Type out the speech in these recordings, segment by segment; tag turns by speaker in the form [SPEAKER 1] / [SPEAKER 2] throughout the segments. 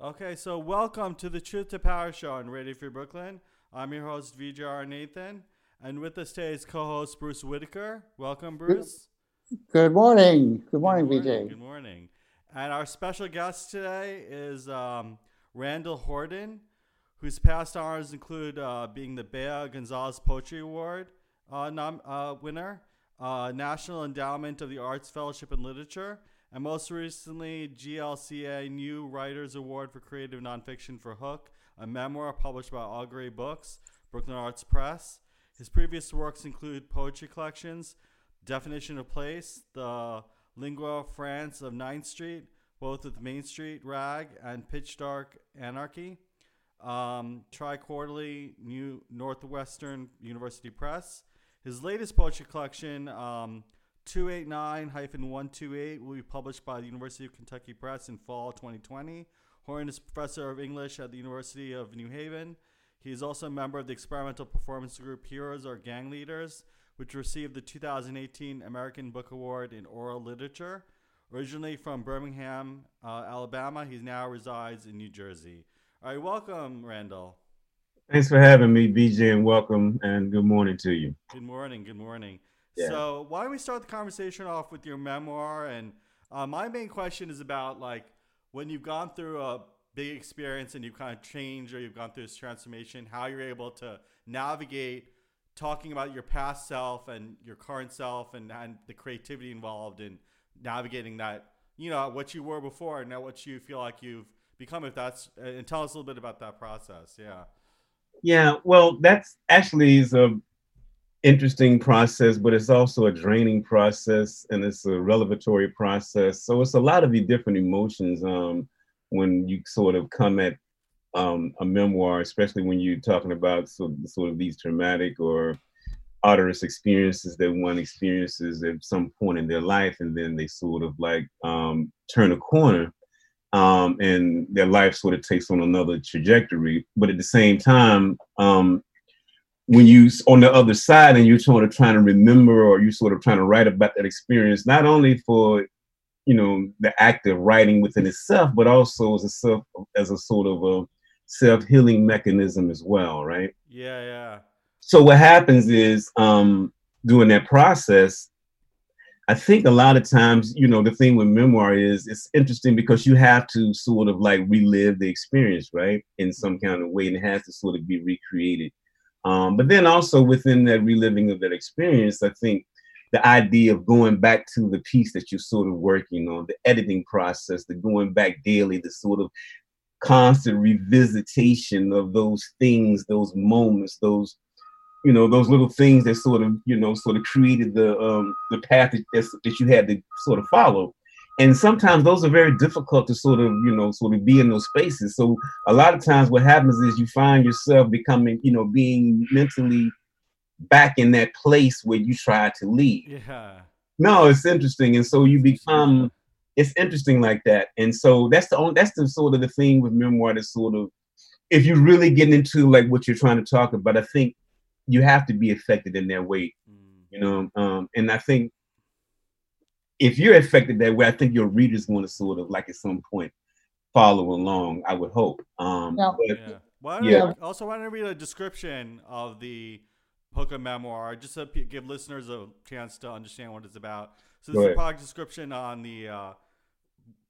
[SPEAKER 1] Okay, so welcome to the Truth to Power Show on Radio Free Brooklyn. I'm your host, VJR Nathan, and with us today is co host Bruce Whitaker. Welcome, Bruce.
[SPEAKER 2] Good morning. Good morning,
[SPEAKER 1] Good
[SPEAKER 2] VJ.
[SPEAKER 1] Good morning. And our special guest today is um, Randall Horton, whose past honors include uh, being the Bea Gonzalez Poetry Award uh, nom- uh, winner, uh, National Endowment of the Arts Fellowship in Literature, and most recently GLCA New Writers Award for Creative Nonfiction for Hook, a memoir published by Augury Books, Brooklyn Arts Press. His previous works include poetry collections, Definition of Place, The Lingua Franca of 9th Street, both with Main Street Rag and Pitch Dark Anarchy, um, Tri-Quarterly New Northwestern University Press. His latest poetry collection, um, 289-128 will be published by the University of Kentucky Press in fall 2020. Horn is professor of English at the University of New Haven. He is also a member of the experimental performance group Heroes Are Gang Leaders, which received the 2018 American Book Award in Oral Literature. Originally from Birmingham, uh, Alabama, he now resides in New Jersey. All right, welcome, Randall.
[SPEAKER 3] Thanks for having me, BJ, and welcome and good morning to you.
[SPEAKER 1] Good morning. Good morning.
[SPEAKER 3] Yeah.
[SPEAKER 1] So, why don't we start the conversation off with your memoir? And uh, my main question is about like when you've gone through a big experience and you've kind of changed or you've gone through this transformation, how you're able to navigate talking about your past self and your current self and, and the creativity involved in navigating that, you know, what you were before and now what you feel like you've become. If that's, uh, and tell us a little bit about that process. Yeah.
[SPEAKER 3] Yeah, well, that's actually is a interesting process, but it's also a draining process and it's a revelatory process. So it's a lot of different emotions um, when you sort of come at um, a memoir, especially when you're talking about sort of, sort of these traumatic or odorous experiences that one experiences at some point in their life, and then they sort of like um, turn a corner um, and their life sort of takes on another trajectory. But at the same time, um, when you on the other side and you're sort of trying to remember or you're sort of trying to write about that experience, not only for you know the act of writing within itself, but also as a self as a sort of a self healing mechanism as well, right?
[SPEAKER 1] Yeah. Yeah.
[SPEAKER 3] So what happens is um, during that process, I think a lot of times, you know, the thing with memoir is it's interesting because you have to sort of like relive the experience, right, in some kind of way, and it has to sort of be recreated. Um, but then also within that reliving of that experience, I think the idea of going back to the piece that you're sort of working on, the editing process, the going back daily, the sort of constant revisitation of those things, those moments, those you know those little things that sort of you know sort of created the um the path that, that you had to sort of follow and sometimes those are very difficult to sort of you know sort of be in those spaces. So a lot of times what happens is you find yourself becoming you know being mentally back in that place where you try to leave
[SPEAKER 1] Yeah.
[SPEAKER 3] no it's interesting. And so you become it's interesting like that. And so that's the only that's the sort of the thing with memoir that's sort of if you really get into like what you're trying to talk about i think you have to be affected in that way
[SPEAKER 1] Mm.
[SPEAKER 3] you know um and i think if you're affected that way i think your reader's want to sort of like at some point follow along i would hope um
[SPEAKER 2] Now-
[SPEAKER 3] but
[SPEAKER 1] Yeah. Why don't
[SPEAKER 3] Yeah.
[SPEAKER 1] I, also, why don't I read a description of the Hook: A memoir just to give listeners a chance to understand what it's about? So this
[SPEAKER 3] Go
[SPEAKER 1] is a
[SPEAKER 3] ahead.
[SPEAKER 1] product description on the uh,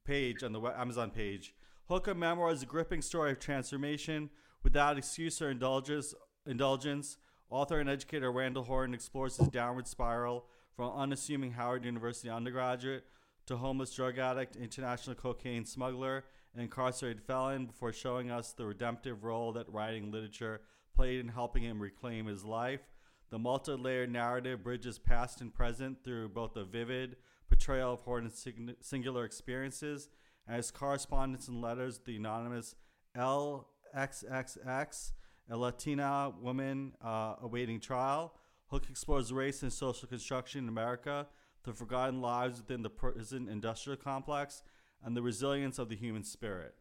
[SPEAKER 1] page on the Amazon page. Hook: A memoir is a gripping story of transformation without excuse or indulgence. Indulgence. Author and educator Randall Horton explores his downward spiral from unassuming Howard University undergraduate to homeless drug addict, international cocaine smuggler, and incarcerated felon before showing us the redemptive role that writing literature played in helping him reclaim his life. The multi layered narrative bridges past and present through both a vivid portrayal of Horton's singular experiences and his correspondence and letters the anonymous LXXX, a Latina woman uh, awaiting trial. Hook explores race and social construction in America, the forgotten lives within the prison industrial complex, and the resilience of the human spirit.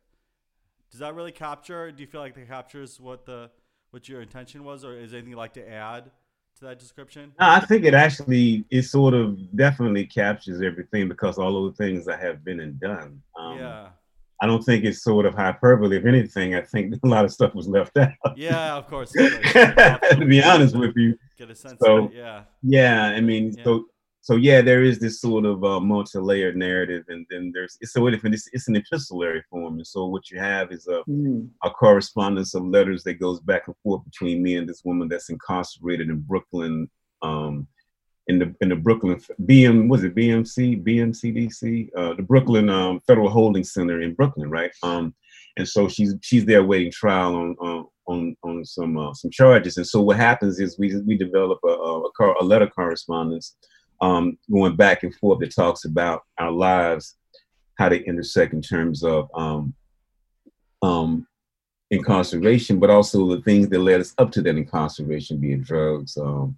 [SPEAKER 1] Does that really capture? Do you feel like that captures what the what your intention was, or is there anything you'd like to add to that description?
[SPEAKER 3] No, I think it actually it sort of definitely captures everything because all of the things that have been and done. Um,
[SPEAKER 1] yeah,
[SPEAKER 3] I don't think it's sort of hyperbole. If anything, I think a lot of stuff was left out.
[SPEAKER 1] Yeah, of course.
[SPEAKER 3] to be honest with you.
[SPEAKER 1] Get a sense
[SPEAKER 3] So,
[SPEAKER 1] of it, yeah.
[SPEAKER 3] Yeah, I mean,
[SPEAKER 1] Yeah.
[SPEAKER 3] so so yeah, there is this sort of uh, multi-layered narrative, and then there's it's so it, it's, it's an epistolary form, and so what you have is a,
[SPEAKER 2] Mm,
[SPEAKER 3] a correspondence of letters that goes back and forth between me and this woman that's incarcerated in Brooklyn, um, in the in the Brooklyn BM was it BMC BMCDC uh, the Brooklyn um, Federal Holding Center in Brooklyn, right? Um, and so she's she's there waiting trial on on on, on some uh, some charges, and so what happens is we we develop a a, cor- a letter correspondence um, going back and forth that talks about our lives, how they intersect in terms of um, um, incarceration, but also the things that led us up to that incarceration, be it drugs, um,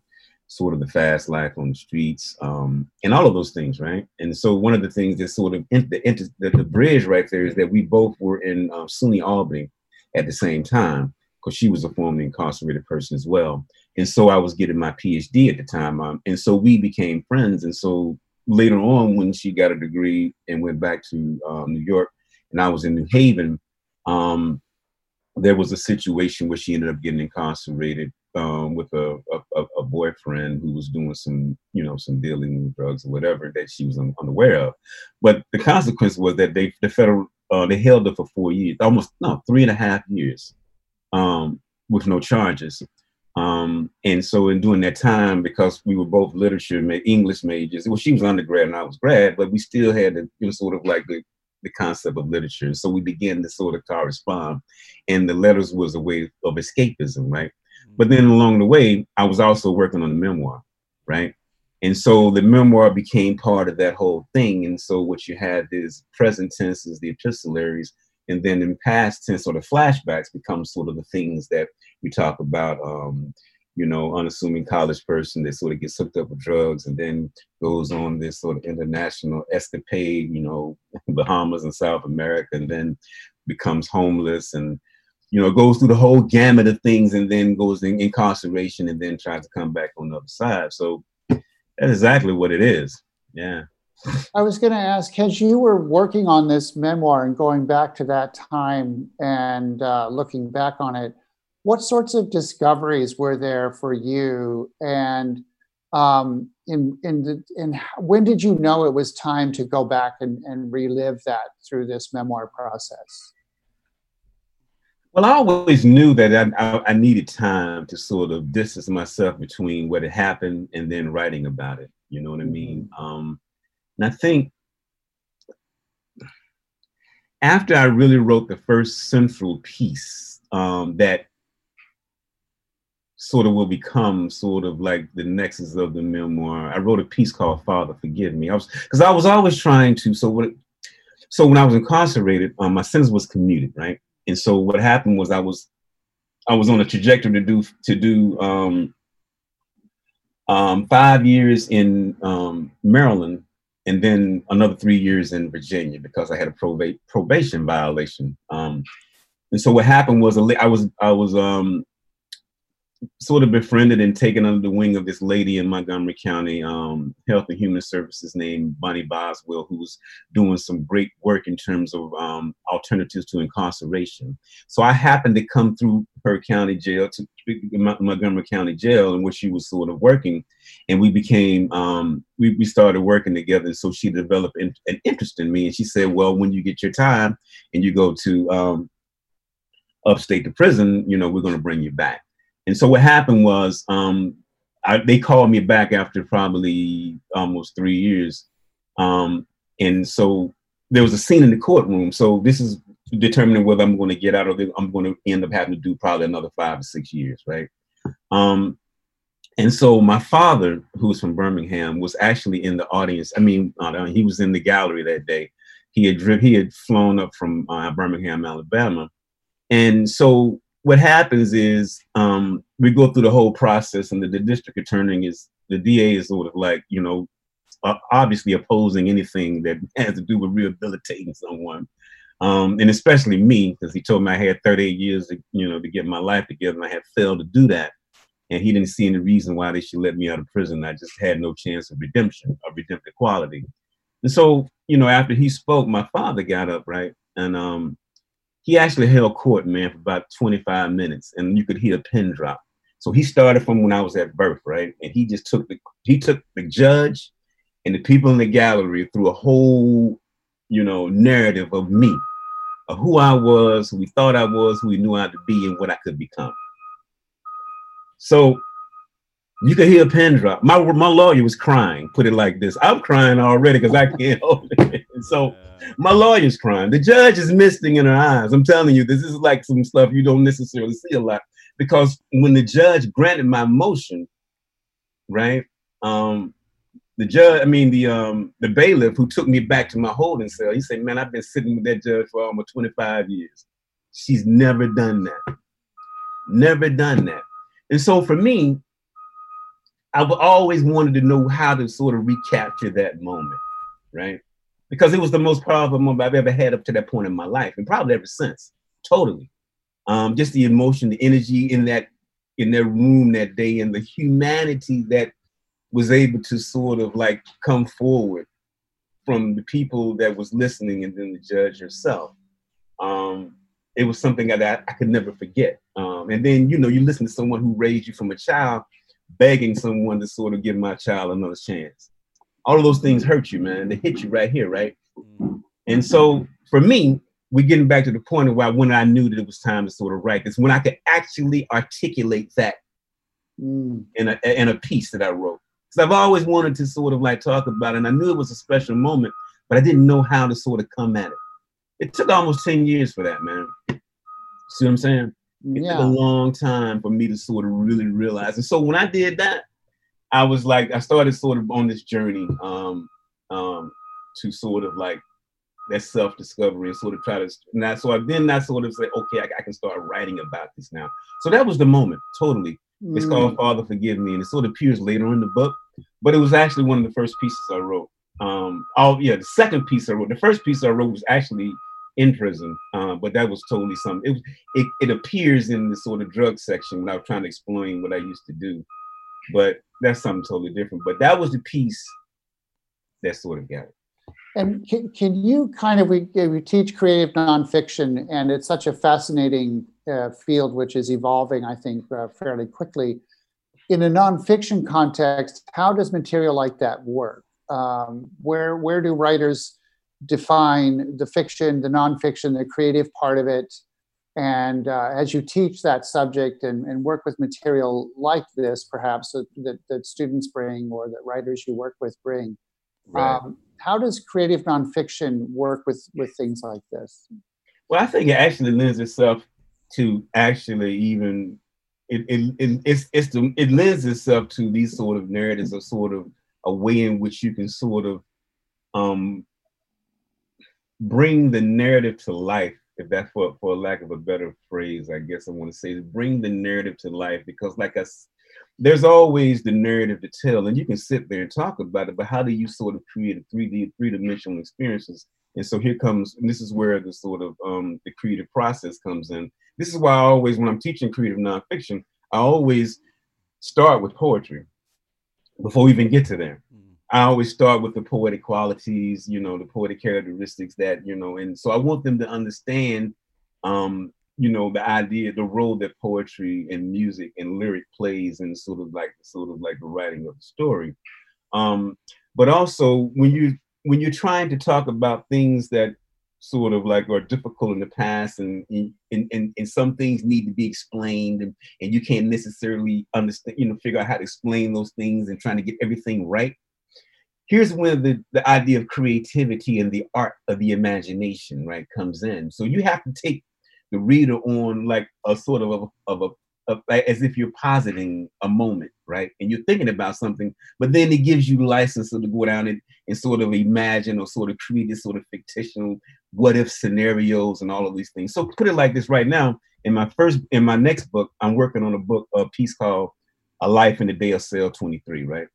[SPEAKER 3] sort of the fast life on the streets, um, and all of those things, right? And so one of the things that sort of in, the, inter- the, the bridge right there is that we both were in um, SUNY Albany at the same time, because she was a formerly incarcerated person as well. And so I was getting my PhD at the time, um, and so we became friends. And so later on, when she got a degree and went back to um, New York, and I was in New Haven, um, there was a situation where she ended up getting incarcerated um, with a, a, a boyfriend who was doing some, you know, some dealing with drugs or whatever that she was un- unaware of. But the consequence was that they, the federal, uh, they held her for four years, almost no, three and a half years, um, with no charges. Um, and so in doing that time, because we were both literature, ma- English majors, well, she was undergrad and I was grad, but we still had the, you know, sort of like the, the concept of literature. So we began to sort of correspond. And the letters was a way of escapism, right? But then along the way, I was also working on the memoir, right? And so the memoir became part of that whole thing. And so what you had is present tenses, the epistolaries, and then in past tense or the flashbacks become sort of the things that we talk about. Um, you know, unassuming college person that sort of gets hooked up with drugs and then goes on this sort of international escapade, you know, Bahamas and South America, and then becomes homeless and you know, goes through the whole gamut of things and then goes in incarceration and then tries to come back on the other side. So that's exactly what it is. Yeah.
[SPEAKER 2] I was going to ask, as you were working on this memoir and going back to that time and uh, looking back on it, what sorts of discoveries were there for you? And um, in in the, in when did you know it was time to go back and, and relive that through this memoir process?
[SPEAKER 3] Well, I always knew that I, I, I needed time to sort of distance myself between what had happened and then writing about it. You know what I mean? Um, and I think after I really wrote the first central piece um, that sort of will become sort of like the nexus of the memoir, I wrote a piece called "Father, Forgive Me." I was because I was always trying to. So what? So when I was incarcerated, um, my sentence was commuted, right? And so what happened was I was I was on a trajectory to do to do um, um, five years in um, Maryland and then another three years in Virginia because I had a probate probation violation. Um, and so what happened was I was I was um, sort of befriended and taken under the wing of this lady in Montgomery County um, Health and Human Services named Bonnie Boswell, who was doing some great work in terms of um, alternatives to incarceration. So I happened to come through her county jail to Montgomery County Jail, in which she was sort of working, and we became um, we we started working together. So she developed in, an interest in me, and she said, "Well, when you get your time and you go to um, upstate to prison, you know, we're going to bring you back." And so what happened was um, I, they called me back after probably almost three years. Um, and so there was a scene in the courtroom. So this is determining whether I'm going to get out of or I'm going to end up having to do probably another five or six years, right? Um, and so my father, who's from Birmingham, was actually in the audience. I mean, uh, he was in the gallery that day. He had he had flown up from uh, Birmingham, Alabama, and so what happens is um, we go through the whole process, and the, the district attorney is the DA is sort of like you know obviously opposing anything that has to do with rehabilitating someone, um, and especially me because he told me I had 38 years to you know to get my life together, and I had failed to do that, and he didn't see any reason why they should let me out of prison. I just had no chance of redemption, of redemptive quality, and so you know after he spoke, my father got up right, and um, he actually held court, man, for about 25 minutes, and you could hear a pin drop. So he started from when I was at birth, right? And he just took the he took the judge and the people in the gallery through a whole, you know, narrative of me, of who I was, who we thought I was, who we knew I to be, and what I could become. So you could hear a pin drop. My my lawyer was crying. Put it like this: I'm crying already because I can't hold it. So my lawyer's crying. The judge is misting in her eyes. I'm telling you, this is like some stuff you don't necessarily see a lot because when the judge granted my motion, right? Um, the judge, I mean the um the bailiff who took me back to my holding cell, he said, "Man, I've been sitting with that judge for almost 25 years. She's never done that. Never done that." And so for me, I've always wanted to know how to sort of recapture that moment, right? Because it was the most powerful moment I've ever had up to that point in my life, and probably ever since. Totally. Um, just the emotion, the energy in that in that room that day, and the humanity that was able to sort of like come forward from the people that was listening, and then the judge herself. Um, it was something that I, could never forget. Um, and then you know, you listen to someone who raised you from a child begging someone to sort of give my child another chance. All of those things hurt you, man. They hit you right here, right? And so for me, we're getting back to the point of why when I knew that it was time to sort of write, this, when I could actually articulate that mm. in a in a piece that I wrote. Because I've always wanted to sort of like talk about it, and I knew it was a special moment, but I didn't know how to sort of come at it. It took almost 10 years for that, man. See what I'm saying? It yeah. took a long time for me to sort of really realize. And so when I did that, I was like, I started sort of on this journey um, um, to sort of like that self discovery and sort of try to. Now, so I then I sort of say, okay, I, I, can start writing about this now. So that was the moment, totally. Mm. It's called Father Forgive Me, and it sort of appears later in the book, but it was actually one of the first pieces I wrote. Um, oh yeah, the second piece I wrote. The first piece I wrote was actually in prison, uh, but that was totally something. It, it, it appears in the sort of drug section when I was trying to explain what I used to do, but that's something totally different. But that was the piece that sort of got it.
[SPEAKER 2] And can, can you kind of we, we teach creative nonfiction, and it's such a fascinating uh, field which is evolving, I think, uh, fairly quickly. In a nonfiction context, how does material like that work? Um, where where do writers define the fiction, the nonfiction, the creative part of it. And uh, as you teach that subject and, and work with material like this, perhaps that, that, that, students bring or that writers you work with bring, right. um, how does creative nonfiction work with, with things like this?
[SPEAKER 3] Well, I think it actually lends itself to actually even it, it, it it's it's the, it lends itself to these sort of narratives or sort of a way in which you can sort of um bring the narrative to life if that's for, for lack of a better phrase i guess i want to say is bring the narrative to life because like I, there's always the narrative to tell and you can sit there and talk about it but how do you sort of create a 3d three-dimensional experiences? And so here comes and this is where the sort of um, the creative process comes in. This is why i always when i'm teaching creative nonfiction i always start with poetry before we even get to there I always start with the poetic qualities, you know, the poetic characteristics that, you know, and so I want them to understand, um, you know, the idea, the role that poetry and music and lyric plays in sort of like, sort of like the writing of the story. Um, but also when you, when you're trying to talk about things that sort of like are difficult in the past and and, and, and some things need to be explained and, and you can't necessarily understand you know figure out how to explain those things and trying to get everything right here's where the, the idea of creativity and the art of the imagination right comes in. So you have to take the reader on like a sort of a, of a of, as if you're positing a moment right? And you're thinking about something but then it gives you license to go down and, and sort of imagine or sort of create this sort of fictional what if scenarios and all of these things. So put it like this right now in my first in my next book i'm working on a book a piece called a life in the day of cell 23 right?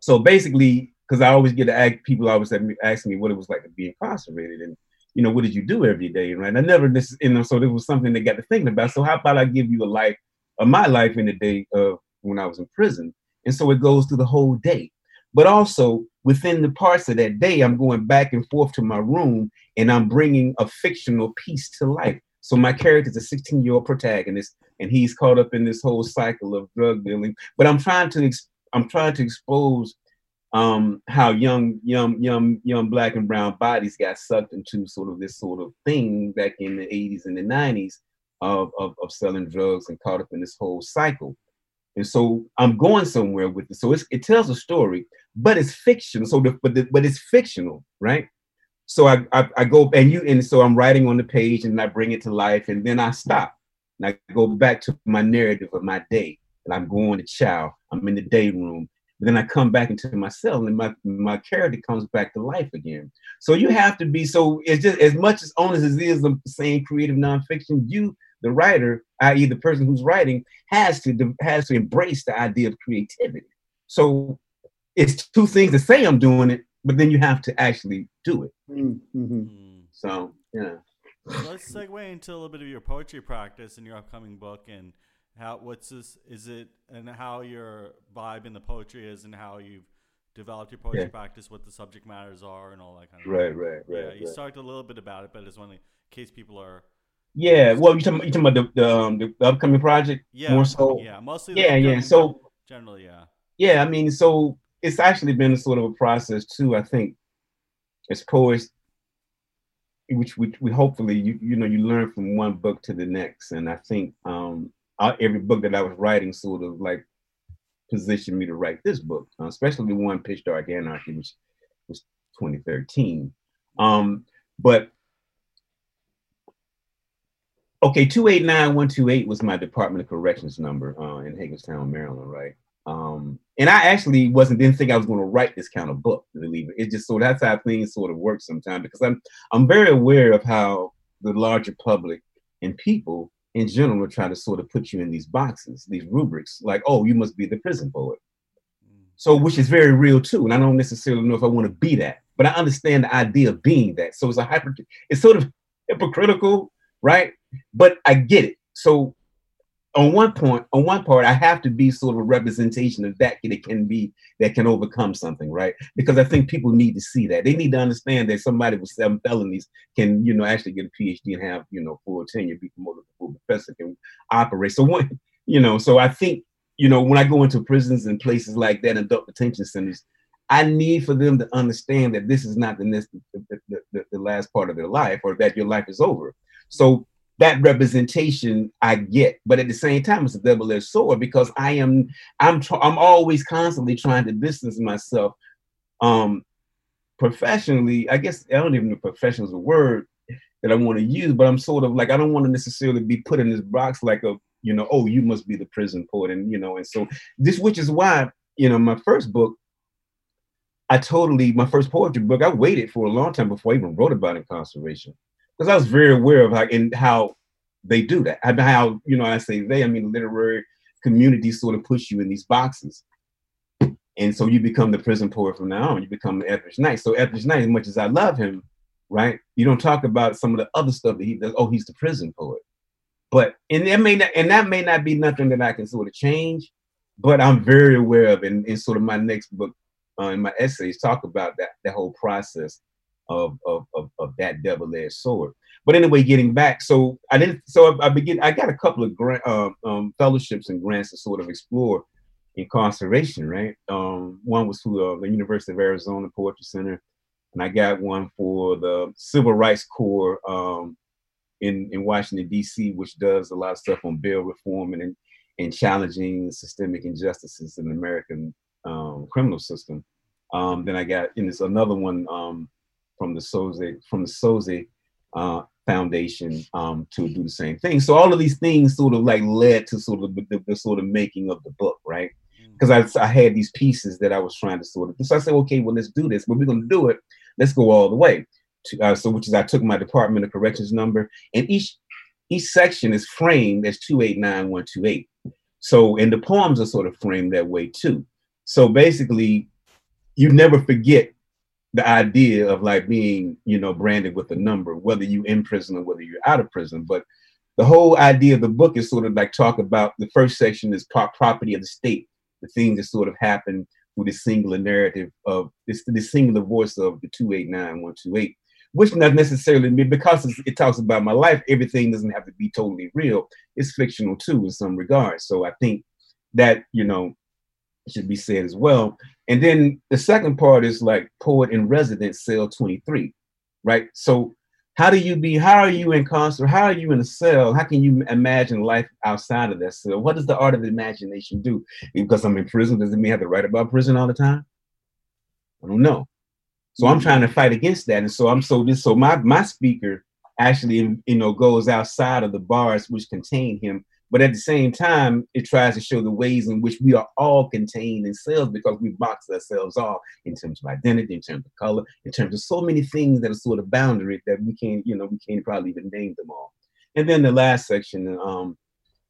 [SPEAKER 3] So basically because I always get to ask people always ask me what it was like to be incarcerated and you know what did you do every day right? I never this you know so there was something they got to thinking about. So how about I give you a life of my life in the day of when I was in prison, and so it goes through the whole day. But also within the parts of that day, I'm going back and forth to my room and I'm bringing a fictional piece to life. So my character is a 16 year old protagonist, and he's caught up in this whole cycle of drug dealing. But I'm trying to I'm trying to expose um, how young, young, young, young black and brown bodies got sucked into sort of this sort of thing back in the 80s and the 90s of, of, of selling drugs and caught up in this whole cycle. And so I'm going somewhere with it. So it tells a story, but it's fiction. So the, but the, but it's fictional, right? So I, I, I go and you and so I'm writing on the page and I bring it to life and then I stop and I go back to my narrative of my day and I'm going to chow. I'm in the day room. But then I come back into myself and my, my character comes back to life again. So you have to be so it's just as much as honest as it is of saying creative nonfiction, you the writer, i.e., the person who's writing, has to has to embrace the idea of creativity. So it's two things to say I'm doing it, but then you have to actually do it. Mm-hmm. Hmm. So yeah.
[SPEAKER 1] Let's segue into a little bit of your poetry practice and your upcoming book and how what's this is it and how your vibe in the poetry is and how you've developed your poetry yeah. practice, what the subject matters are, and all that kind of.
[SPEAKER 3] Right, thing. right, right.
[SPEAKER 1] Yeah, you
[SPEAKER 3] right.
[SPEAKER 1] talked a little bit about it, but it's only in case people are
[SPEAKER 3] yeah, well, you talking, you talking about the the, um, the, the upcoming project?
[SPEAKER 1] Yeah, more so. Yeah, mostly.
[SPEAKER 3] Yeah, yeah. So
[SPEAKER 1] generally, yeah.
[SPEAKER 3] Yeah, I mean, so it's actually been a sort of a process too. I think as poets, which we, we hopefully you you know you learn from one book to the next, and I think um I, every book that I was writing sort of like positioned me to write this book, uh, especially the one Pitch Dark Anarchy, which was 2013. Um, but Okay, 289128 was my Department of Corrections number uh, in Hagerstown, Maryland, right? Um, and I actually wasn't didn't think I was going to write this kind of book, believe it. It just so that's how things sort of work sometimes because I'm I'm very aware of how the larger public and people in general are trying to sort of put you in these boxes, these rubrics, like, oh, you must be the prison poet. So mm. which is very real too. And I don't necessarily know if I want to be that, but I understand the idea of being that. So it's a hyper it's sort of hypocritical, right? but I get it. So on one point, on one part, I have to be sort of a representation of that that can be that can overcome something, right? Because I think people need to see that. They need to understand that somebody with seven felonies can, you know, actually get a PhD and have, you know, full tenure, be promoted to full professor, can operate. So one, you know, so I think, you know, when I go into prisons and places like that, adult detention centers, I need for them to understand that this is not the, the, the, the, the last part of their life or that your life is over. So that representation I get, but at the same time, it's a double-edged sword because I am I'm tr- I'm always constantly trying to distance myself um professionally. I guess I don't even know professional is a word that I want to use, but I'm sort of like I don't want to necessarily be put in this box like a you know oh you must be the prison poet and you know and so this which is why you know my first book I totally my first poetry book I waited for a long time before I even wrote about incarceration because I was very aware of how and how they do that. How you know I say they, I mean the literary community sort of push you in these boxes, and so you become the prison poet from now on. You become the Etheridge Knight. So Etheridge Knight, as much as I love him, right? You don't talk about some of the other stuff that he does. Oh, he's the prison poet, but and that may not and that may not be nothing that I can sort of change, but I'm very aware of in, in sort of my next book, uh, in my essays, talk about that that whole process of, of, of, of that double-edged sword. But anyway, getting back, so I didn't. So I, I begin. I got a couple of grant, um, um, fellowships and grants to sort of explore incarceration. Right. Um, one was through uh, the University of Arizona Poetry Center, and I got one for the Civil Rights Corps um, in in Washington D.C., which does a lot of stuff on bail reform and and challenging systemic injustices in the American um, criminal system. Then I got, and there's another one from the Soze from the Soze uh, Foundation um, to do the same thing. So all of these things sort of like led to sort of the, the, the sort of making of the book, right? Because mm. I, I had these pieces that I was trying to sort of. So I said, okay, well let's do this. But we're going to do it. Let's go all the way. To, uh, so which is I took my Department of Corrections number, and each each section is framed as two eight nine one two eight. So and the poems are sort of framed that way too. So basically, you never forget the idea of like being, you know, branded with a number, whether you in prison or whether you're out of prison. But the whole idea of the book is sort of like talk about the first section is property of the state, the things that sort of happen with the singular narrative of this the singular voice of the 289128 which not necessarily because it talks about my life everything doesn't have to be totally real it's fictional too in some regards so i think that you know should be said as well. And then the second part is like poet in residence cell 23 right? So how do you be how are you in concert? How are you in a cell? How can you imagine life outside of that cell? What does the art of imagination do? Because i'm in prison does it mean I have to write about prison all the time? I don't know. So i'm mm-hmm. trying to fight against that. And so i'm so this so my my speaker actually you know goes outside of the bars which contain him but at the same time, it tries to show the ways in which we are all contained in cells because we box ourselves off in terms of identity, in terms of color, in terms of so many things that are sort of boundary that we can't, you know, we can't probably even name them all. And then the last section um,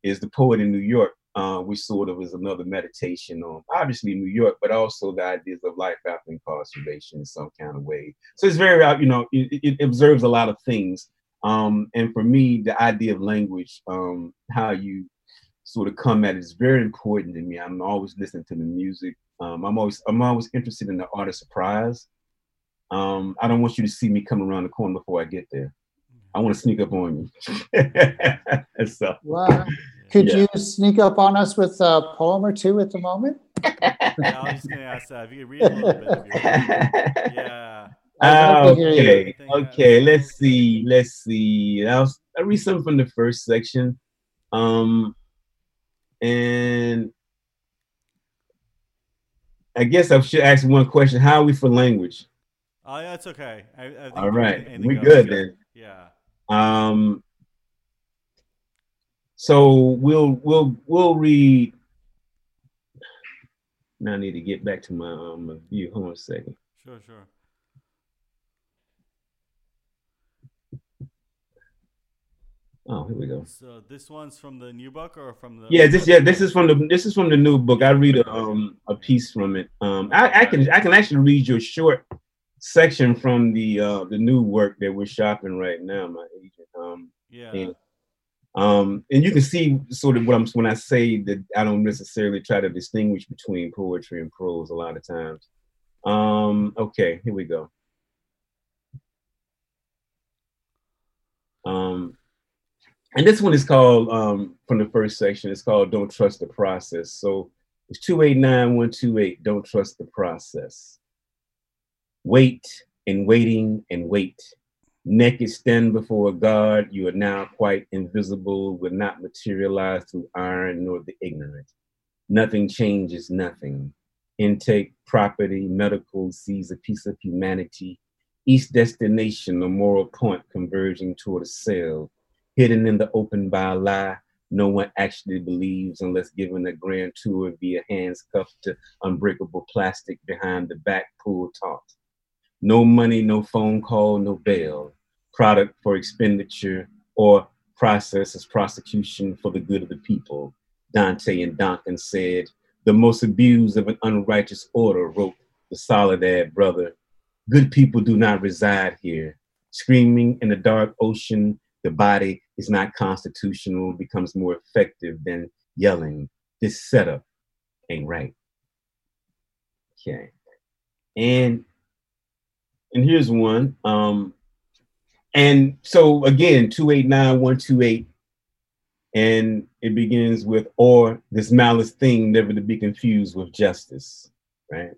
[SPEAKER 3] is the poet in New York, uh, which sort of is another meditation on obviously New York, but also the ideas of life after incarceration in some kind of way. So it's very, uh, you know, it, it observes a lot of things um, and for me, the idea of language, um, how you sort of come at it is very important to me. I'm always listening to the music. Um, I'm always I'm always interested in the art of surprise. Um, I don't want you to see me come around the corner before I get there. I want to sneak up on you.
[SPEAKER 2] so, wow. Could yeah. you sneak up on us with a poem or two at the moment?
[SPEAKER 1] yeah, I was just gonna ask that. If you could read a little bit. Yeah.
[SPEAKER 3] Okay, okay. Let's see. Let's see. I'll, I'll read something from the first section. Um, and I guess I should ask one question. How are we for language?
[SPEAKER 1] Oh, yeah, that's okay. I, I
[SPEAKER 3] All right, we're good then.
[SPEAKER 1] Yeah.
[SPEAKER 3] Um. So we'll we'll we'll read. Now I need to get back to my um view. Hold on a second.
[SPEAKER 1] Sure, sure.
[SPEAKER 3] Oh, here we go.
[SPEAKER 1] So this one's from the new book or from the
[SPEAKER 3] Yeah, this yeah, this is from the this is from the new book. I read a um a piece from it. Um I, I can I can actually read your short section from the uh the new work that we're shopping right now, my agent. Um
[SPEAKER 1] yeah.
[SPEAKER 3] And, um and you can see sort of what I'm when I say that I don't necessarily try to distinguish between poetry and prose a lot of times. Um okay, here we go. Um and this one is called um, from the first section. It's called "Don't Trust the Process." So it's two eight nine one two eight. Don't trust the process. Wait and waiting and wait. Naked stand before God. You are now quite invisible. Will not materialize through iron nor the ignorant. Nothing changes. Nothing. Intake property. Medical sees a piece of humanity. Each destination, a moral point converging toward a cell hidden in the open by a lie no one actually believes unless given a grand tour via hands cuffed to unbreakable plastic behind the back pool taut. No money, no phone call, no bail. Product for expenditure or process as prosecution for the good of the people. Dante and Duncan said, the most abused of an unrighteous order, wrote the Soledad brother. Good people do not reside here. Screaming in the dark ocean the body is not constitutional, becomes more effective than yelling, this setup ain't right. Okay. And and here's one. Um, and so again, 289128, and it begins with, or this malice thing never to be confused with justice, right?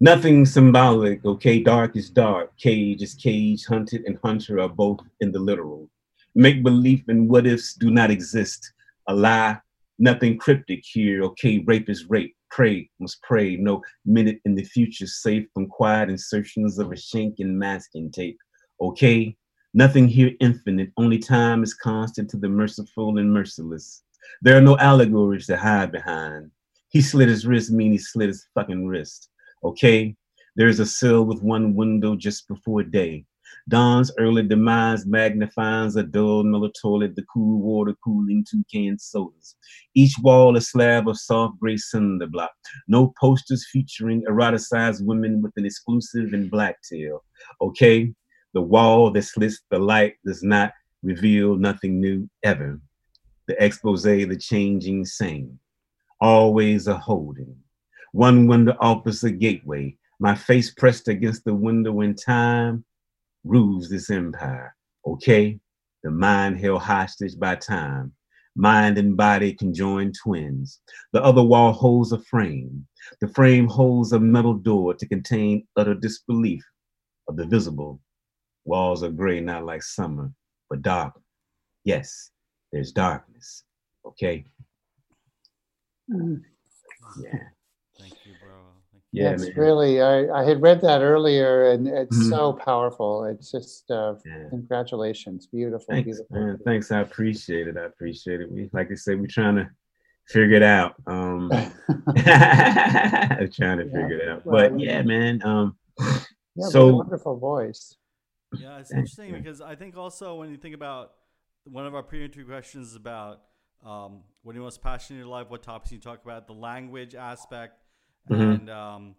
[SPEAKER 3] Nothing symbolic, okay? Dark is dark, cage is cage, hunted and hunter are both in the literal. Make belief and what ifs do not exist. A lie, nothing cryptic here, okay? Rape is rape, pray must pray. No minute in the future safe from quiet insertions of a shank and masking tape, okay? Nothing here infinite, only time is constant to the merciful and merciless. There are no allegories to hide behind. He slit his wrist, mean he slit his fucking wrist. Okay, there's a cell with one window just before day. Dawn's early demise magnifies a dull mellow toilet, the cool water cooling two canned sodas. Each wall a slab of soft gray cinder block. No posters featuring eroticized women with an exclusive in black tail. Okay, the wall that slits the light does not reveal nothing new ever. The expose, the changing same. Always a holding One window offers a gateway, my face pressed against the window in time rules this empire. Okay? The mind held hostage by time. Mind and body conjoined twins. The other wall holds a frame. The frame holds a metal door to contain utter disbelief of the visible. Walls are gray, not like summer, but dark. Yes, there's darkness. Okay?
[SPEAKER 2] Mm.
[SPEAKER 3] Yeah.
[SPEAKER 1] Thank you, bro. Thank
[SPEAKER 3] Yeah,
[SPEAKER 2] it's
[SPEAKER 3] man.
[SPEAKER 2] really, I, I had read that earlier and it's
[SPEAKER 3] Mhm.
[SPEAKER 2] so powerful. It's just, uh,
[SPEAKER 3] Yeah.
[SPEAKER 2] congratulations. Beautiful,
[SPEAKER 3] Thanks,
[SPEAKER 2] beautiful.
[SPEAKER 3] man. Thanks. I appreciate it. I appreciate it. We, like I said, we're trying to figure it out. Um, trying to
[SPEAKER 2] Yeah,
[SPEAKER 3] figure it out.
[SPEAKER 2] well,
[SPEAKER 3] But yeah, man. Um,
[SPEAKER 2] yeah, what a
[SPEAKER 3] so
[SPEAKER 2] wonderful voice.
[SPEAKER 1] Yeah, it's interesting
[SPEAKER 3] man.
[SPEAKER 1] because I think also when you think about one of our pre-interview questions is about um, what are you most passionate in your life, what topics you talk about, the language aspect,
[SPEAKER 3] Mhm.
[SPEAKER 1] and um,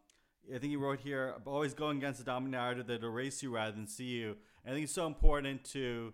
[SPEAKER 1] I think he wrote here always going against the dominant narrative that erase you rather than see you. And I think it's so important to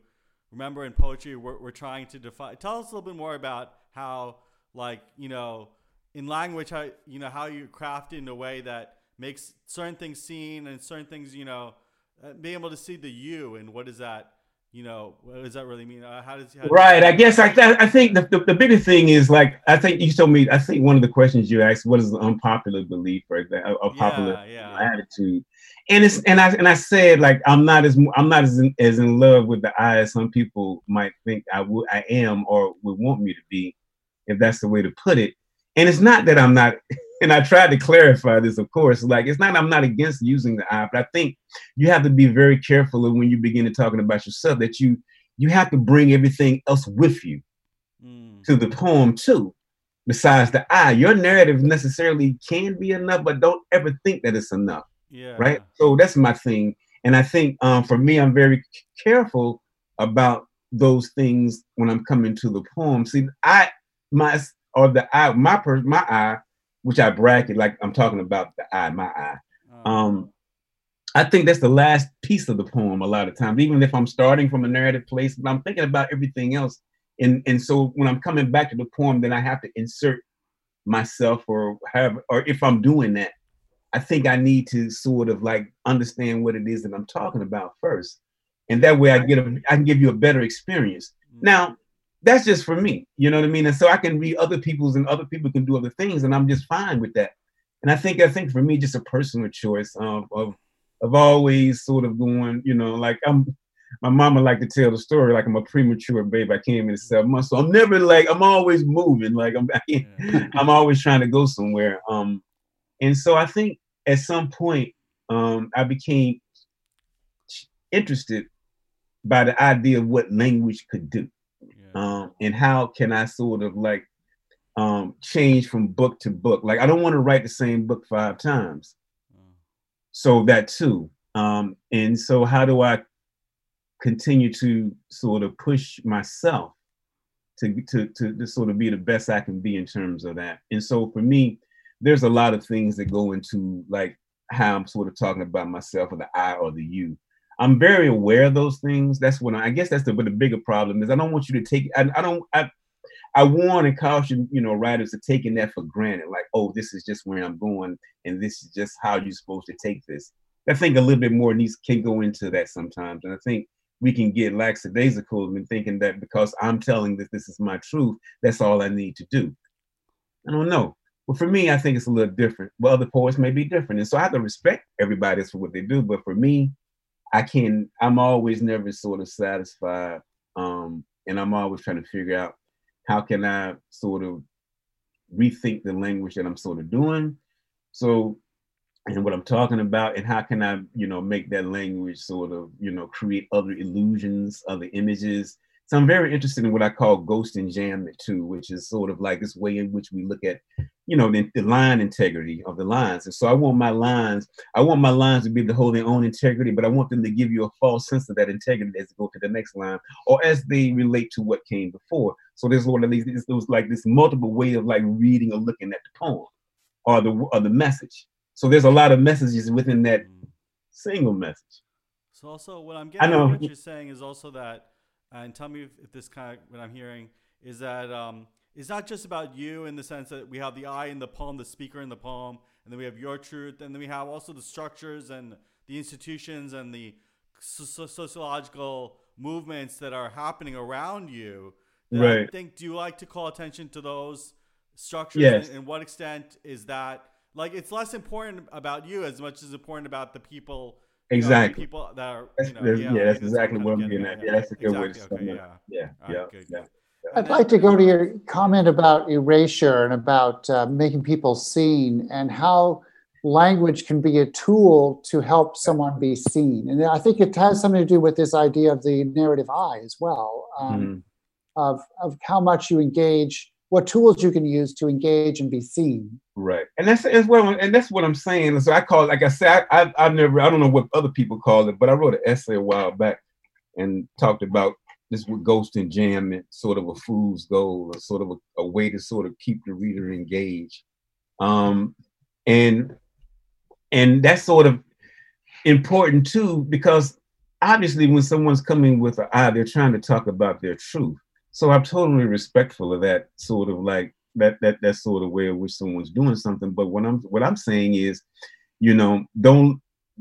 [SPEAKER 1] remember in poetry we're, we're trying to define. Tell us a little bit more about how, like you know, in language, how you know how you craft it in a way that makes certain things seen and certain things you know uh, being able to see the you and what is that you know what does that really mean? Uh, how does how does-
[SPEAKER 3] right, I guess I, I think the, the, the bigger thing is like I think you told me I think one of the questions you asked what is the unpopular belief or a, a popular
[SPEAKER 1] yeah yeah.
[SPEAKER 3] attitude? And it's and I and I said like I'm not as I'm not as in, as in love with the eye as some people might think I would I am or would want me to be if that's the way to put it. And it's not that I'm not and I tried to clarify this of course. Like it's not I'm not against using the eye but I think you have to be very careful when you begin to talking about yourself that you you have to bring everything else with you
[SPEAKER 1] Mm,
[SPEAKER 3] to the poem too. Besides the eye your narrative necessarily can be enough but don't ever think that it's enough
[SPEAKER 1] yeah.
[SPEAKER 3] right? So that's my thing, and I think um, for me, I'm very careful about those things when I'm coming to the poem. See, I my or the eye, my per, my eye, which I bracket like I'm talking about the eye, my eye. Um, I think that's the last piece of the poem a lot of times, even if I'm starting from a narrative place, but I'm thinking about everything else. And and so when I'm coming back to the poem, then I have to insert myself or have or if I'm doing that, I think I need to sort of like understand what it is that I'm talking about first. And that way I get a I can give you a better experience.
[SPEAKER 1] Mm,
[SPEAKER 3] Now, that's just for me, you know what I mean? And so I can read other people's and other people can do other things, and I'm just fine with that. And I think I think for me, just a personal choice um, of of always sort of going, you know, like I'm my mama like to tell the story like I'm a premature babe. I came in at seven months, so I'm never like I'm always moving, like I'm. I'm always trying to go somewhere. Um, and so I think at some point um, I became interested by the idea of what language could do. Um, and how can I sort of like um, change from book to book. Like I don't want to write the same book five times. So that too. Um, and so how do I continue to sort of push myself to, to, to, to sort of be the best I can be in terms of that? And so for me, there's a lot of things that go into like how I'm sort of talking about myself or the I or the you. I'm very aware of those things. That's when I, I guess that's the but the bigger problem is I don't want you to take I, I don't I I warn and caution, you know, writers to taking that for granted, like, oh, this is just where I'm going, and this is just how you're supposed to take this. I think a little bit more needs can go into that sometimes, and I think we can get lackadaisical in thinking that because I'm telling that this is my truth, that's all I need to do. I don't know. But for me, I think it's a little different. Well, other poets may be different, and so I have to respect everybody for what they do. But for me, I can. I'm always never sort of satisfied, um, and I'm always trying to figure out how can I sort of rethink the language that I'm sort of doing. So, and what I'm talking about, and how can I, you know, make that language sort of, you know, create other illusions, other images. So I'm very interested in what I call ghost enjambment too, which is sort of like this way in which we look at, you know, the, the line integrity of the lines. And so I want my lines, I want my lines to be able to hold their own integrity, but I want them to give you a false sense of that integrity as they go to the next line or as they relate to what came before. So there's one of these, this was like this multiple way of like reading or looking at the poem or the or the message. So there's a lot of messages within that
[SPEAKER 1] Mm.
[SPEAKER 3] single message.
[SPEAKER 1] So also, what I'm getting I
[SPEAKER 3] know.
[SPEAKER 1] what you're saying is also that, and tell me if, if this kind of what I'm hearing is that um, it's not just about you in the sense that we have the I in the poem, the speaker in the poem, and then we have your truth, and then we have also the structures and the institutions and the so- sociological movements that are happening around you.
[SPEAKER 3] Right.
[SPEAKER 1] I think. Do you like to call attention to those structures?
[SPEAKER 3] Yes.
[SPEAKER 1] And, and what extent is that? Like, it's less important about you as much as important about the people. You know,
[SPEAKER 3] Exactly.
[SPEAKER 1] people that are.
[SPEAKER 3] That's,
[SPEAKER 1] you know,
[SPEAKER 3] that's-
[SPEAKER 1] yeah,
[SPEAKER 3] yeah, that's
[SPEAKER 1] that's
[SPEAKER 3] exactly what I'm getting
[SPEAKER 1] getting
[SPEAKER 3] at. Yeah, that's a good way to sum
[SPEAKER 1] okay,
[SPEAKER 3] it up.
[SPEAKER 1] yeah.
[SPEAKER 3] Yeah,
[SPEAKER 1] All
[SPEAKER 3] yeah,
[SPEAKER 1] good,
[SPEAKER 3] yeah.
[SPEAKER 1] good.
[SPEAKER 2] I'd like to go to your comment about erasure and about uh, making people seen and how language can be a tool to help someone be seen. And I think it has something to do with this idea of the narrative eye as well, um,
[SPEAKER 3] Mhm.
[SPEAKER 2] of, of how much you engage, what tools you can use to engage and be seen.
[SPEAKER 3] Right, and that's as well, and that's what I'm saying. So I call, it, like I said, I, I, I've never, I don't know what other people call it, but I wrote an essay a while back and talked about this with ghost and jam sort of a fool's goal, or sort of a, a way to sort of keep the reader engaged. Um, and and that's sort of important too, because obviously when someone's coming with an eye, they're trying to talk about their truth. So I'm totally respectful of that sort of like that that that sort of way in which someone's doing something. But what I'm what I'm saying is, you know, don't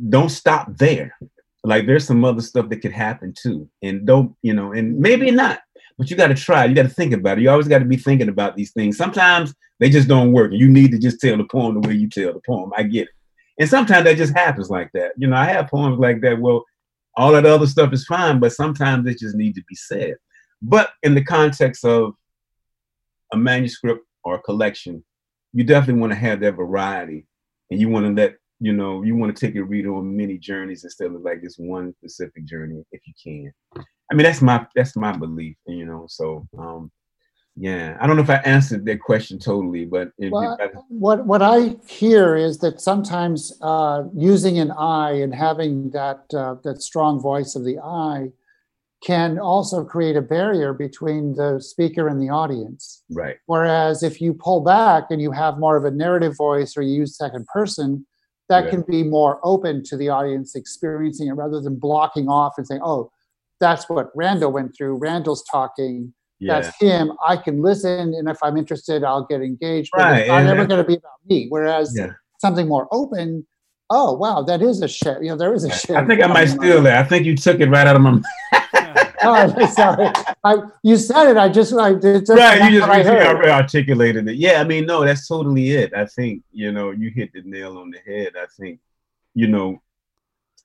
[SPEAKER 3] don't stop there. Like there's some other stuff that could happen too, and don't you know, and maybe not. But you got to try. You got to think about it. You always got to be thinking about these things. Sometimes they just don't work, and you need to just tell the poem the way you tell the poem. I get it. And sometimes that just happens like that. You know, I have poems like that. Well, all that other stuff is fine, but sometimes it just needs to be said. But in the context of a manuscript or a collection, you definitely want to have that variety, and you want to let you know you want to take your reader on many journeys instead of like this one specific journey if you can. I mean, that's my that's my belief, you know. So, um, yeah, I don't know if I answered that question totally, but
[SPEAKER 2] Well,
[SPEAKER 3] I,
[SPEAKER 2] what what I hear is that sometimes uh, using an eye and having that uh, that strong voice of the eye can also create a barrier between the speaker and the audience.
[SPEAKER 3] right,
[SPEAKER 2] Whereas if you pull back and you have more of a narrative voice or you use second person, that
[SPEAKER 3] Yeah.
[SPEAKER 2] can be more open to the audience experiencing it rather than blocking off and saying, "Oh, that's what Randall went through. Randall's talking."
[SPEAKER 3] yeah,
[SPEAKER 2] that's him. I can listen, and if I'm interested, I'll get engaged. But
[SPEAKER 3] Right,
[SPEAKER 2] it's not
[SPEAKER 3] and
[SPEAKER 2] ever going to be about me. Whereas
[SPEAKER 3] yeah.
[SPEAKER 2] something more open, oh wow, that is a share. You know, there is a share.
[SPEAKER 3] I think I might steal that. I think you took it right out of my
[SPEAKER 2] Oh, sorry. I, you said it. I just I did.
[SPEAKER 3] right. You just
[SPEAKER 2] I heard.
[SPEAKER 3] articulated it. Yeah, I mean, no, that's totally it. I think you know you hit the nail on the head. I think you know